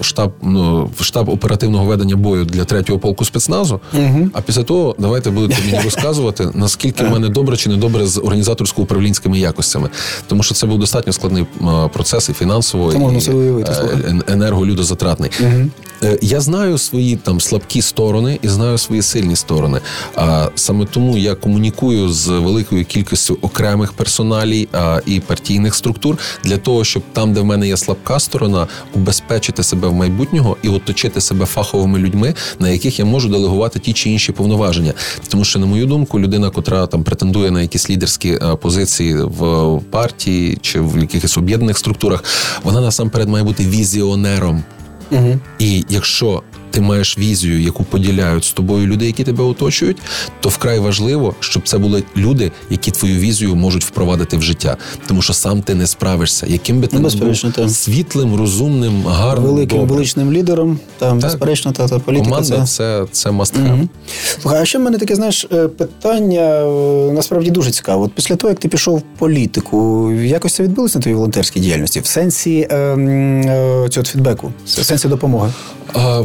штаб ну, штаб оперативного ведення бою для третього полку спецназу. Угу. А після того давайте будете мені розказувати, наскільки в мене добре чи не добре з організаторсько-управлінськими якостями, тому що це був достатньо складний процес і фінансово, і е, енерголюдозатратний. Угу. Я знаю свої там слабкі сторони і знаю свої сильні сторони. А саме тому я комунікую з великою кількістю окремих персоналій а, і партійних структур для того, щоб там, де в мене є слабка сторона, убезпечити себе в майбутнього і оточити себе фаховими людьми, на яких я можу делегувати ті чи інші повноваження. Тому що, на мою думку, людина, котра там претендує на якісь лідерські позиції в партії чи в якихось об'єднаних структурах, вона насамперед має бути візіонером. Угу. І якщо ти маєш візію, яку поділяють з тобою люди, які тебе оточують, то вкрай важливо, щоб це були люди, які твою візію можуть впровадити в життя, тому що сам ти не справишся, яким би ти не був та. світлим, розумним, гарним, великим добрим. величним лідером. Там безперечно, та, та політика команда це це must have. Угу. Слухай, а ще в мене таке знаєш е, питання е, насправді дуже цікаво. От після того, як ти пішов в політику, якось це відбулося на твоїй волонтерській діяльності в сенсі е, е, цього фідбеку, в сенсі допомоги. А,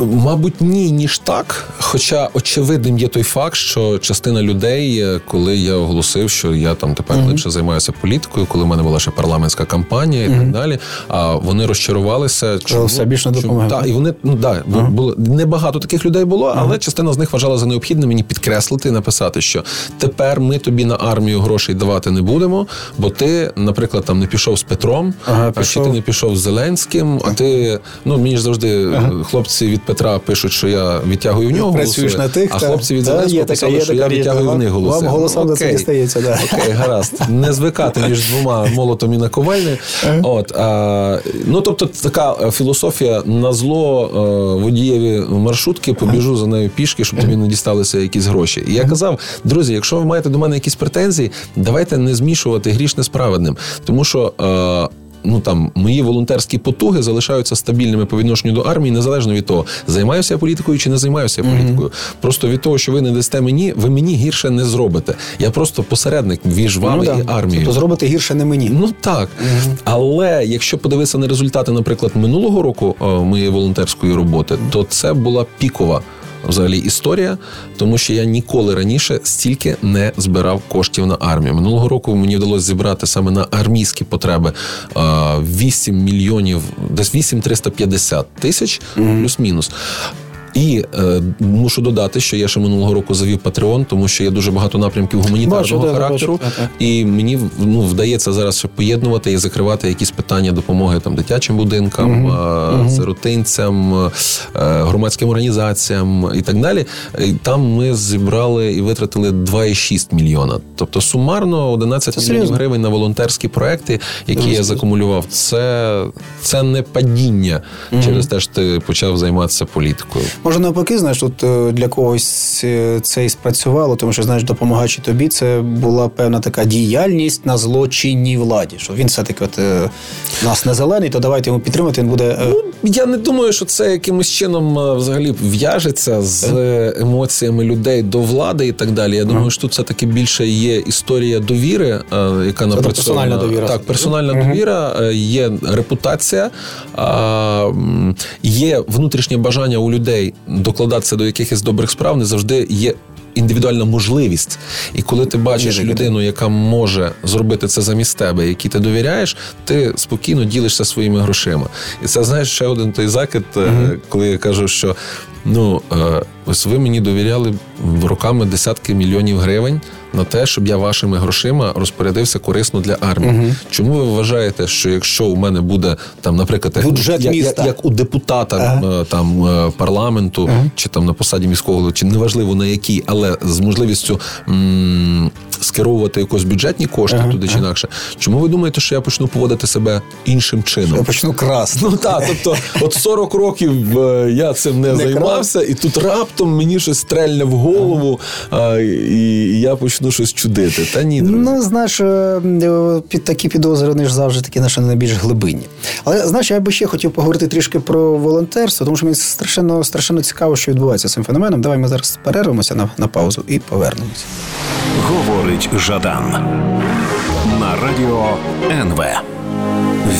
Мабуть, ні, ніж так. Хоча очевидним є той факт, що частина людей, е, коли я оголосив, що я там тепер mm-hmm. лише займаюся політикою, коли в мене була ще парламентська кампанія і mm-hmm. так далі. А вони розчарувалися, чому все більше допомоги. Так, і вони ну да uh-huh. було небагато таких людей було, але частина з них вважала за необхідне мені підкреслити і написати, що тепер ми тобі на армію грошей давати не будемо, бо ти, наприклад, там не пішов з Петром, ага, а чи ти не пішов з Зеленським, а ти ну мені ж завжди ага. хлопці від Петра пишуть, що я відтягую в нього голоси, на тих, а та, хлопці від Зеленського писали, така, що я відтягую в них голоси. Вам голосом до це стається, да. Окей, гаразд. Не звикати між двома молотом і наковальнею. От, а, ну, тобто, така філософія на зло водієві маршрутки, побіжу за нею пішки, щоб тобі не дісталися якісь гроші. І я казав, друзі, якщо ви маєте до мене якісь претензії, давайте не змішувати грішне з праведним. Тому що. Ну там мої волонтерські потуги залишаються стабільними по відношенню до армії, незалежно від того, займаюся я політикою чи не займаюся я політикою. Mm-hmm. Просто від того, що ви не дасте мені, ви мені гірше не зробите. Я просто посередник між вами ну, і армією. То зробити гірше не мені. Ну так. Mm-hmm. Але якщо подивитися на результати, наприклад, минулого року о, моєї волонтерської роботи, то це була пікова взагалі історія, тому що я ніколи раніше стільки не збирав коштів на армію. Минулого року мені вдалося зібрати саме на армійські потреби 8 мільйонів, десь 8 350 тисяч, плюс-мінус. І е, мушу додати, що я ще минулого року завів Патреон, тому що є дуже багато напрямків гуманітарного бачу, характеру, бачу, і мені ну вдається зараз ще поєднувати і закривати якісь питання допомоги там дитячим будинкам, угу. сиротинцям, е, громадським організаціям і так далі. І Там ми зібрали і витратили 2,6 мільйона. Тобто сумарно 11 це мільйонів серйозно? гривень на волонтерські проекти, які я закумулював. Це це не падіння угу. через те, що ти почав займатися політикою. Може, навпаки, знаєш, тут е, для когось е, це і спрацювало, тому що знаєш, допомагаючи тобі, це була певна така діяльність на злочинній владі. Що він все-таки от е, нас не зелений, то давайте йому підтримати. Він буде. Ну, я не думаю, що це якимось чином взагалі в'яжеться з емоціями людей до влади і так далі. Я думаю, що тут все таки більше є історія довіри, яка напрацьована. персональна довіра. Так, персональна довіра, є репутація, є внутрішнє бажання у людей докладатися до якихось добрих справ не завжди є. Індивідуальна можливість, і коли ти бачиш людину, яка може зробити це замість тебе, якій ти довіряєш, ти спокійно ділишся своїми грошима. І це знаєш ще один той закид, uh коли я кажу, що ну е, ось ви мені довіряли роками десятки мільйонів гривень на те, щоб я вашими грошима розпорядився корисно для армії. Угу. Чому ви вважаєте, що якщо у мене буде там, наприклад, Бюджет як, міста. Як, як у депутата ага. Е, там е, парламенту ага. чи там на посаді міського голови, чи неважливо на якій, але з можливістю м- скеровувати якось бюджетні кошти ага. туди чи інакше, чому ви думаєте, що я почну поводити себе іншим чином? Я почну красти. Ну так, тобто, от 40 років е, я цим не, не займався, крас. і тут раптом мені щось стрельне в голову, а, і я почну ну щось чудити. Та ні, друзі. Ну, знаєш, е, під такі підозри вони ж завжди такі наші найбільш глибинні. Але знаєш, я би ще хотів поговорити трішки про волонтерство, тому що мені страшенно страшенно цікаво, що відбувається з цим феноменом. Давай ми зараз перервемося на, на паузу і повернемося. Говорить Жадан на радіо НВ.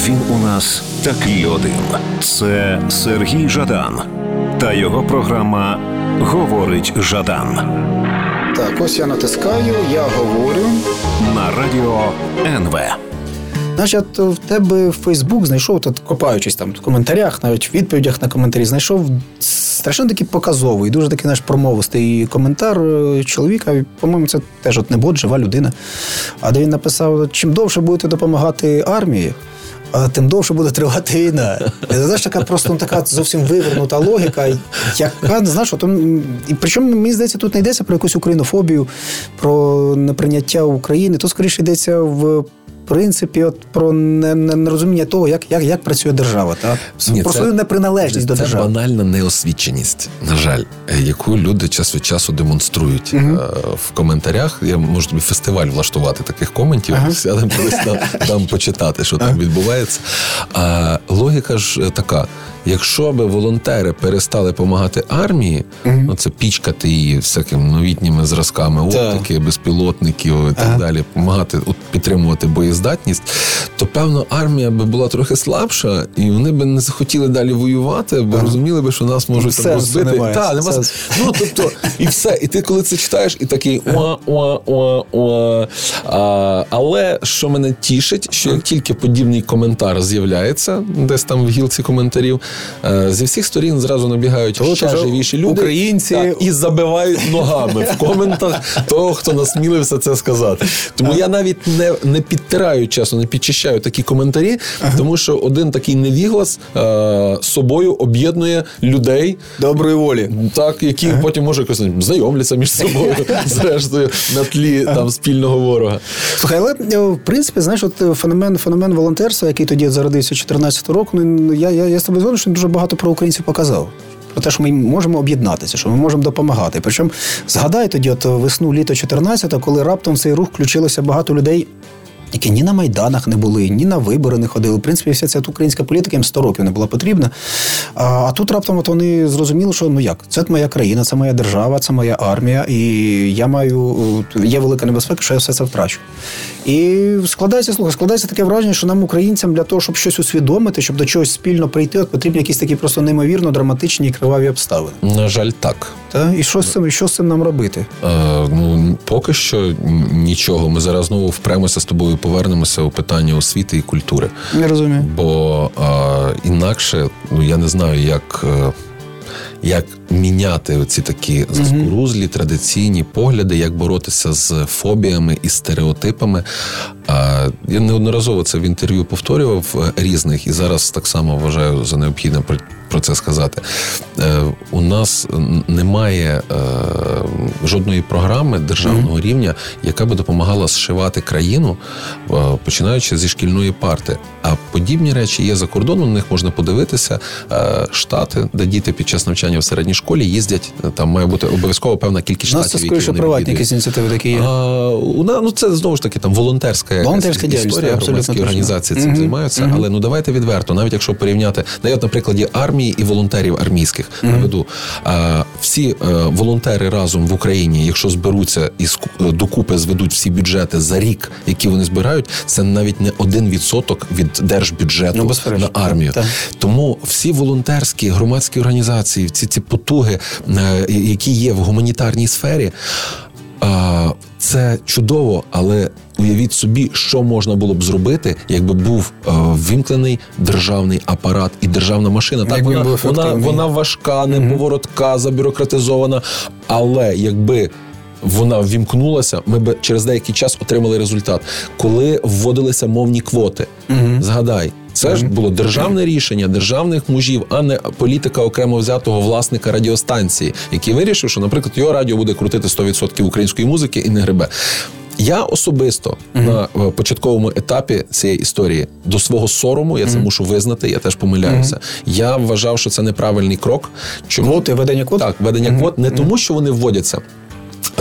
Він у нас такий один. Це Сергій Жадан та його програма Говорить Жадан Так, ось я натискаю, я говорю. на радіо НВ. Значить, в тебе в Фейсбук знайшов, тут копаючись там в коментарях, навіть в відповідях на коментарі, знайшов страшно такий показовий, дуже такий наш промовистий коментар е, чоловіка. По-моєму, це теж от не бот, жива людина. А де він написав: чим довше будете допомагати армії. Тим довше буде тривати війна. Це знаєш, така просто ну, така зовсім вивернута логіка, яка знаєш, от, і причому мені здається, тут не йдеться про якусь українофобію, про неприйняття України. Тут скоріше йдеться в принципі от про не- не- нерозуміння того, як, як, як працює держава, та Ні, про це- свою неприналежність до це банальна неосвіченість, на жаль, е, яку люди час від часу демонструють угу. в коментарях. Я можу тобі фестиваль влаштувати таких коментів. Ага. Сядемо колись там, там почитати, що там відбувається. А логіка ж е, така: якщо би волонтери перестали допомагати армії, ну це пічкати її всякими новітніми зразками оптики, безпілотників і так Ага. далі, допомагати підтримувати боєздатність, то певно армія би була трохи слабша, і вони би не захотіли далі воювати, бо розуміли би, що нас можуть там розбити. немає, Та, нема сенсу. Ну тобто, і все. І ти коли це читаєш, і такий уа, уа, уа, уа. А, але що мене тішить, що як тільки подібний коментар з'являється, десь там в гілці коментарів, зі всіх сторін зразу набігають Тут ще живіші люди українці- Так, і забивають ногами в коментах того, хто насмілився це сказати. Тому я навіть не, не підтираю чесно, не підчищаю такі коментарі, тому що один такий невіглас е, собою об'єднує людей. Доброї волі. Так, які потім може якось знайомляться між собою, зрештою, на тлі там спільного ворога. Слухай, але е, в принципі, знаєш, от е, феномен, феномен волонтерства, який тоді зародився 14 року, ну я, я, я з тобою згоден, що дуже багато про українців показав. Про те, що ми можемо об'єднатися, що ми можемо допомагати. Причому згадай тоді, от весну, літо 14-го, коли раптом цей рух включилося багато людей. Які ні на майданах не були, ні на вибори не ходили. В принципі, вся ця українська політика їм 100 років не була потрібна. А, а тут раптом от вони зрозуміли, що ну як, це моя країна, це моя держава, це моя армія, і я маю є велика небезпека, що я все це втрачу. І складається слухай, складається таке враження, що нам, українцям, для того, щоб щось усвідомити, щоб до чогось спільно прийти, от потрібні якісь такі просто неймовірно драматичні і криваві обставини. На жаль, так. Та? І що з цим, і що з цим нам робити? Е, ну, поки що нічого. Ми зараз знову впремося з тобою, повернемося у питання освіти і культури. Не розумію. Бо е, інакше, ну я не знаю, як. е, Як міняти ці такі заскорузлі традиційні погляди, як боротися з фобіями і стереотипами? А я неодноразово це в інтерв'ю повторював е, різних, і зараз так само вважаю за необхідне про, це сказати. Е, У нас немає е, жодної програми державного рівня, яка би допомагала зшивати країну, починаючи зі шкільної парти. А подібні речі є за кордоном, на них можна подивитися. Штати, де діти під час навчання в середній школі їздять, е, там має бути обов'язково певна кількість нас це штатів. скоріше приватні якісь ініціативи такі є. А, у нас ну це знову ж таки там волонтерська Волонтерська історія, громадські точно. організації цим Мгм. займаються. Але ну давайте відверто, навіть якщо порівняти навіть на прикладі армії і волонтерів армійських наведу. А, всі е, волонтери разом в Україні, якщо зберуться і е, докупи зведуть всі бюджети за рік, які вони збирають, це навіть не один відсоток від держбюджету Ну, на армію. Так. Тому всі волонтерські громадські організації, ці ці потуги, е, які є в гуманітарній сфері. Це чудово, але уявіть собі, що можна було б зробити, якби був е, ввімкнений державний апарат і державна машина. Так вона, вона, вона важка, неповоротка, забюрократизована. Але якби вона ввімкнулася, ми б через деякий час отримали результат, коли вводилися мовні квоти. Згадай. Це ж було державне рішення державних мужів, а не політика окремо взятого власника радіостанції, який вирішив, що, наприклад, його радіо буде крутити 100% української музики і не гребе. Я особисто на е, початковому етапі цієї історії до свого сорому, я це мушу визнати, я теж помиляюся. Я вважав, що це неправильний крок. Чому Квоти, ведення квот? так, ведення квот не тому, що вони вводяться.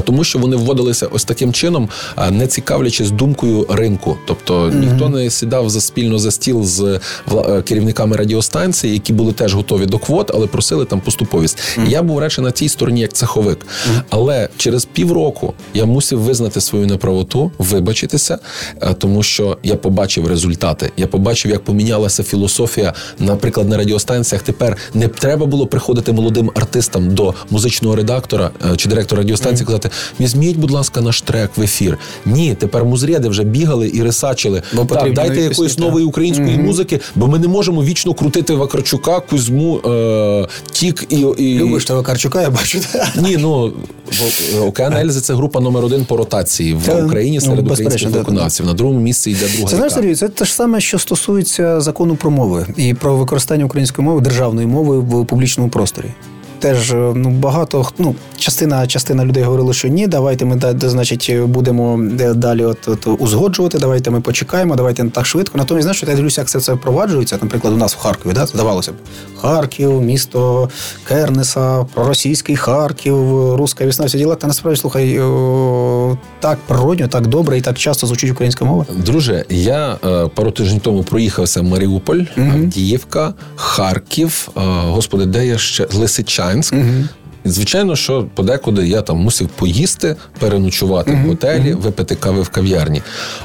Тому, що вони вводилися ось таким чином, не цікавлячись думкою ринку. Тобто mm-hmm. ніхто не сідав за спільно за стіл з е, керівниками радіостанції, які були теж готові до квот, але просили там поступовість. Mm-hmm. Я був речі на цій стороні як цеховик. Mm-hmm. Але через півроку я мусив визнати свою неправоту, вибачитися, е, тому що я побачив результати. Я побачив, як помінялася філософія, наприклад, на радіостанціях. Тепер не треба було приходити молодим артистам до музичного редактора е, чи директора радіостанції. Казати, візьміть, будь ласка, наш трек в ефір. Ні, тепер музряди вже бігали і рисачили. Бо так, дайте якоїсь нової української mm-hmm. музики, бо ми не можемо вічно крутити Вакарчука, Кузьму, е, Тік і. і... Любиш того Вакарчука, я бачу. Ні, ну Океан Ельзи це група номер один по ротації в Та, Україні серед ну, українських виконавців. На другому місці йде друга. Це знаєш, Сергій, це те ж саме, що стосується закону про мови і про використання української мови державної мови в публічному просторі теж е, ну багато ну частина частина людей говорила, що ні, давайте ми значить будемо е, далі от, от узгоджувати. Давайте ми почекаємо, давайте не так швидко. Натомість знаєш, я дивлюся, як це це впроваджується. Наприклад, у нас в Харкові, да, здавалося б, Харків, місто Кернеса, проросійський Харків, руська вісна, всі діла. Та насправді слухай о, так природньо, так добре і так часто звучить українська мова. Друже, я е, пару тижнів тому проїхався в Маріуполь, mm Діївка, Харків. Е, господи, де я ще Лисичань. Луганськ. Угу. І, звичайно, що подекуди я там мусив поїсти, переночувати угу. в готелі, випити кави в кав'ярні.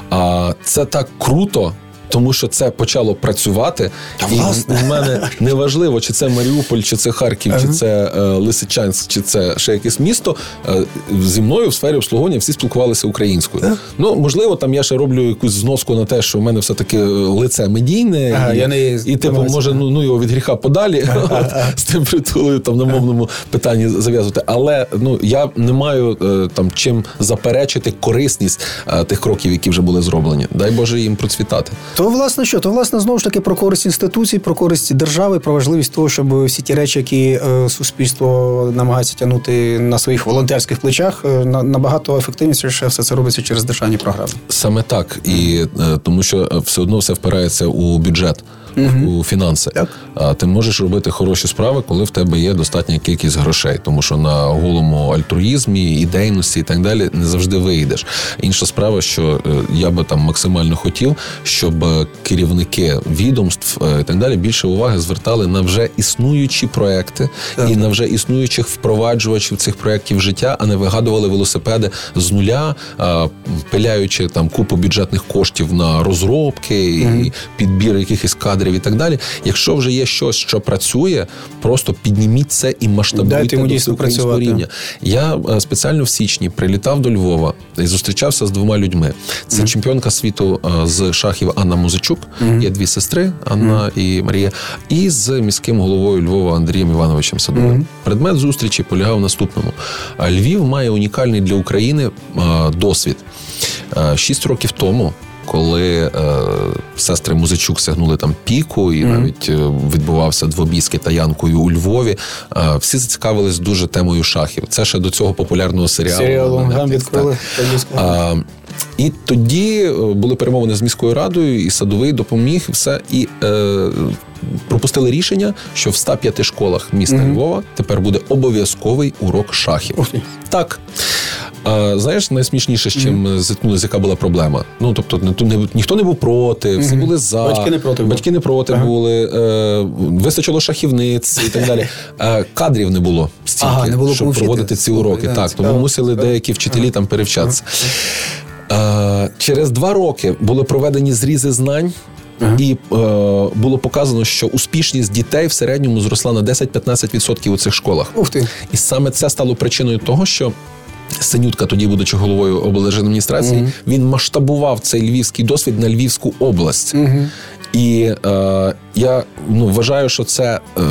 А це так круто тому що це почало працювати. Та, і власне. у мене не важливо, чи це Маріуполь, чи це Харків, ага. чи це е, Лисичанськ, чи це ще якесь місто. Е, зі мною в сфері обслуговування всі спілкувалися українською. Ага. Ну можливо, там я ще роблю якусь зноску на те, що в мене все таки е, лице медійне, ага, і, я не і типу, може, ну ну його від гріха подалі з тим притулою там на мовному питанні зав'язувати. Але ну я не маю е, там чим заперечити корисність е, тих кроків, які вже були зроблені. Дай Боже їм процвітати. То власне що? То власне знову ж таки про користь інституцій, про користь держави, про важливість того, щоб всі ті речі, які е, суспільство намагається тягнути на своїх волонтерських плечах, е, набагато ефективніше все це робиться через державні програми. Саме так і е, тому, що все одно все впирається у бюджет угу. у фінанси. Так. А ти можеш робити хороші справи, коли в тебе є достатня кількість грошей, тому що на голому альтруїзмі, ідейності і так далі не завжди вийдеш. Інша справа, що е, я би там максимально хотів, щоб керівники відомств е, і так далі більше уваги звертали на вже існуючі проекти так. і на вже існуючих впроваджувачів цих проєктів життя, а не вигадували велосипеди з нуля, пиляючи там купу бюджетних коштів на розробки угу. і підбір якихось кадрів кадрів і так далі. Якщо вже є щось, що працює, просто підніміть це і масштабуйте до українського рівня. Я е, спеціально в січні прилітав до Львова і зустрічався з двома людьми. Це mm-hmm. чемпіонка світу е, з шахів Анна Музичук. Mm-hmm. Є дві сестри Анна mm-hmm. і Марія, і з міським головою Львова Андрієм Івановичем Садовим. Предмет зустрічі полягав в наступному: Львів має унікальний для України е, досвід. Шість років тому коли е, сестри Музичук сягнули там піку, і mm-hmm. навіть е, відбувався двобій з китаянкою у Львові. Е, всі зацікавились дуже темою шахів. Це ще до цього популярного серіалу. Серіалу відкрили. І тоді е, були перемовини з міською радою, і садовий допоміг все. І е, пропустили рішення, що в 105 школах міста mm-hmm. Львова тепер буде обов'язковий урок шахів. Okay. Так. А знаєш, найсмішніше, з чим mm-hmm. зіткнулися, яка була проблема? Ну тобто, не, не ніхто не був проти, всі mm-hmm. були за батьки не проти батьки не проти ага. були, е, вистачило шахівниць і так далі. Е, кадрів не було стільки, ага, не було щоб проводити ці уроки. Так, тому мусили деякі вчителі ага. там перевчатися. Е, через два роки були проведені зрізи знань. Ага. І е, було показано, що успішність дітей в середньому зросла на 10-15% у цих школах. Ух ти. І саме це стало причиною того, що Синютка, тоді будучи головою облдержадміністрації, uh-huh. він масштабував цей львівський досвід на Львівську область. Uh-huh. І е, я ну вважаю, що це е,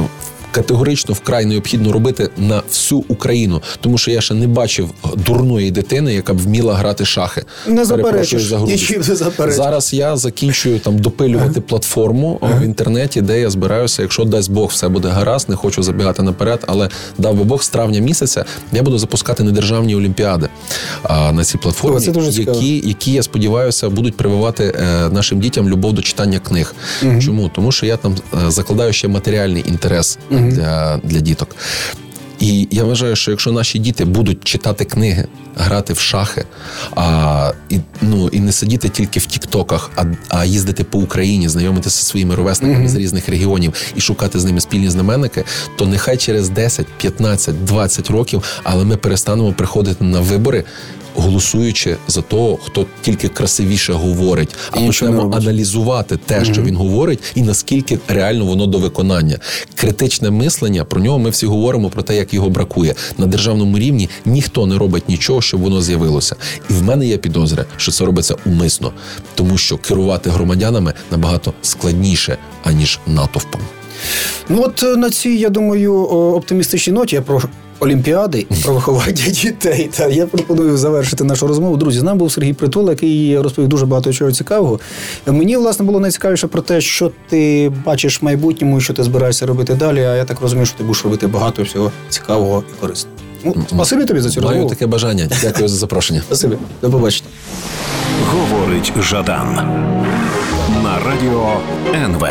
категорично вкрай необхідно робити на всю Україну, тому що я ще не бачив дурної дитини, яка б вміла грати шахи. Не заперечиш, нічим не заперечиш. зараз. Я закінчую там допилювати платформу в інтернеті, де я збираюся. Якщо дасть Бог, все буде гаразд, не хочу забігати наперед, але дав би Бог з травня місяця я буду запускати недержавні олімпіади а, на цій платформі, це дуже які, які я сподіваюся будуть прививати е, нашим дітям любов до читання книг. Угу. Чому тому, що я там е, закладаю ще матеріальний інтерес угу. Для, для діток. І я вважаю, що якщо наші діти будуть читати книги, грати в шахи, а, і, ну, і не сидіти тільки в Тіктоках, а, а їздити по Україні, знайомитися зі своїми ровесниками mm-hmm. з різних регіонів і шукати з ними спільні знаменники, то нехай через 10, 15, 20 років, але ми перестанемо приходити на вибори голосуючи за того, хто тільки красивіше говорить, а почнемо аналізувати те, що він говорить, і наскільки реально воно до виконання. Критичне мислення про нього ми всі говоримо про те, як його бракує на державному рівні. Ніхто не робить нічого, щоб воно з'явилося. І в мене є підозри, що це робиться умисно, тому що керувати громадянами набагато складніше аніж натовпом. Ну от е, на цій, я думаю, оптимістичній ноті я про Олімпіади про виховання дітей. Та я пропоную завершити нашу розмову. Друзі, з нами був Сергій Притула, який розповів дуже багато чого цікавого. Мені власне було найцікавіше про те, що ти бачиш в майбутньому, що ти збираєшся робити далі. А я так розумію, що ти будеш робити багато всього цікавого і корисного. Ну, Спасибі тобі за цю розмову. Маю таке бажання. Дякую за запрошення. Спасибі. До побачення. Говорить Жадан на радіо НВ.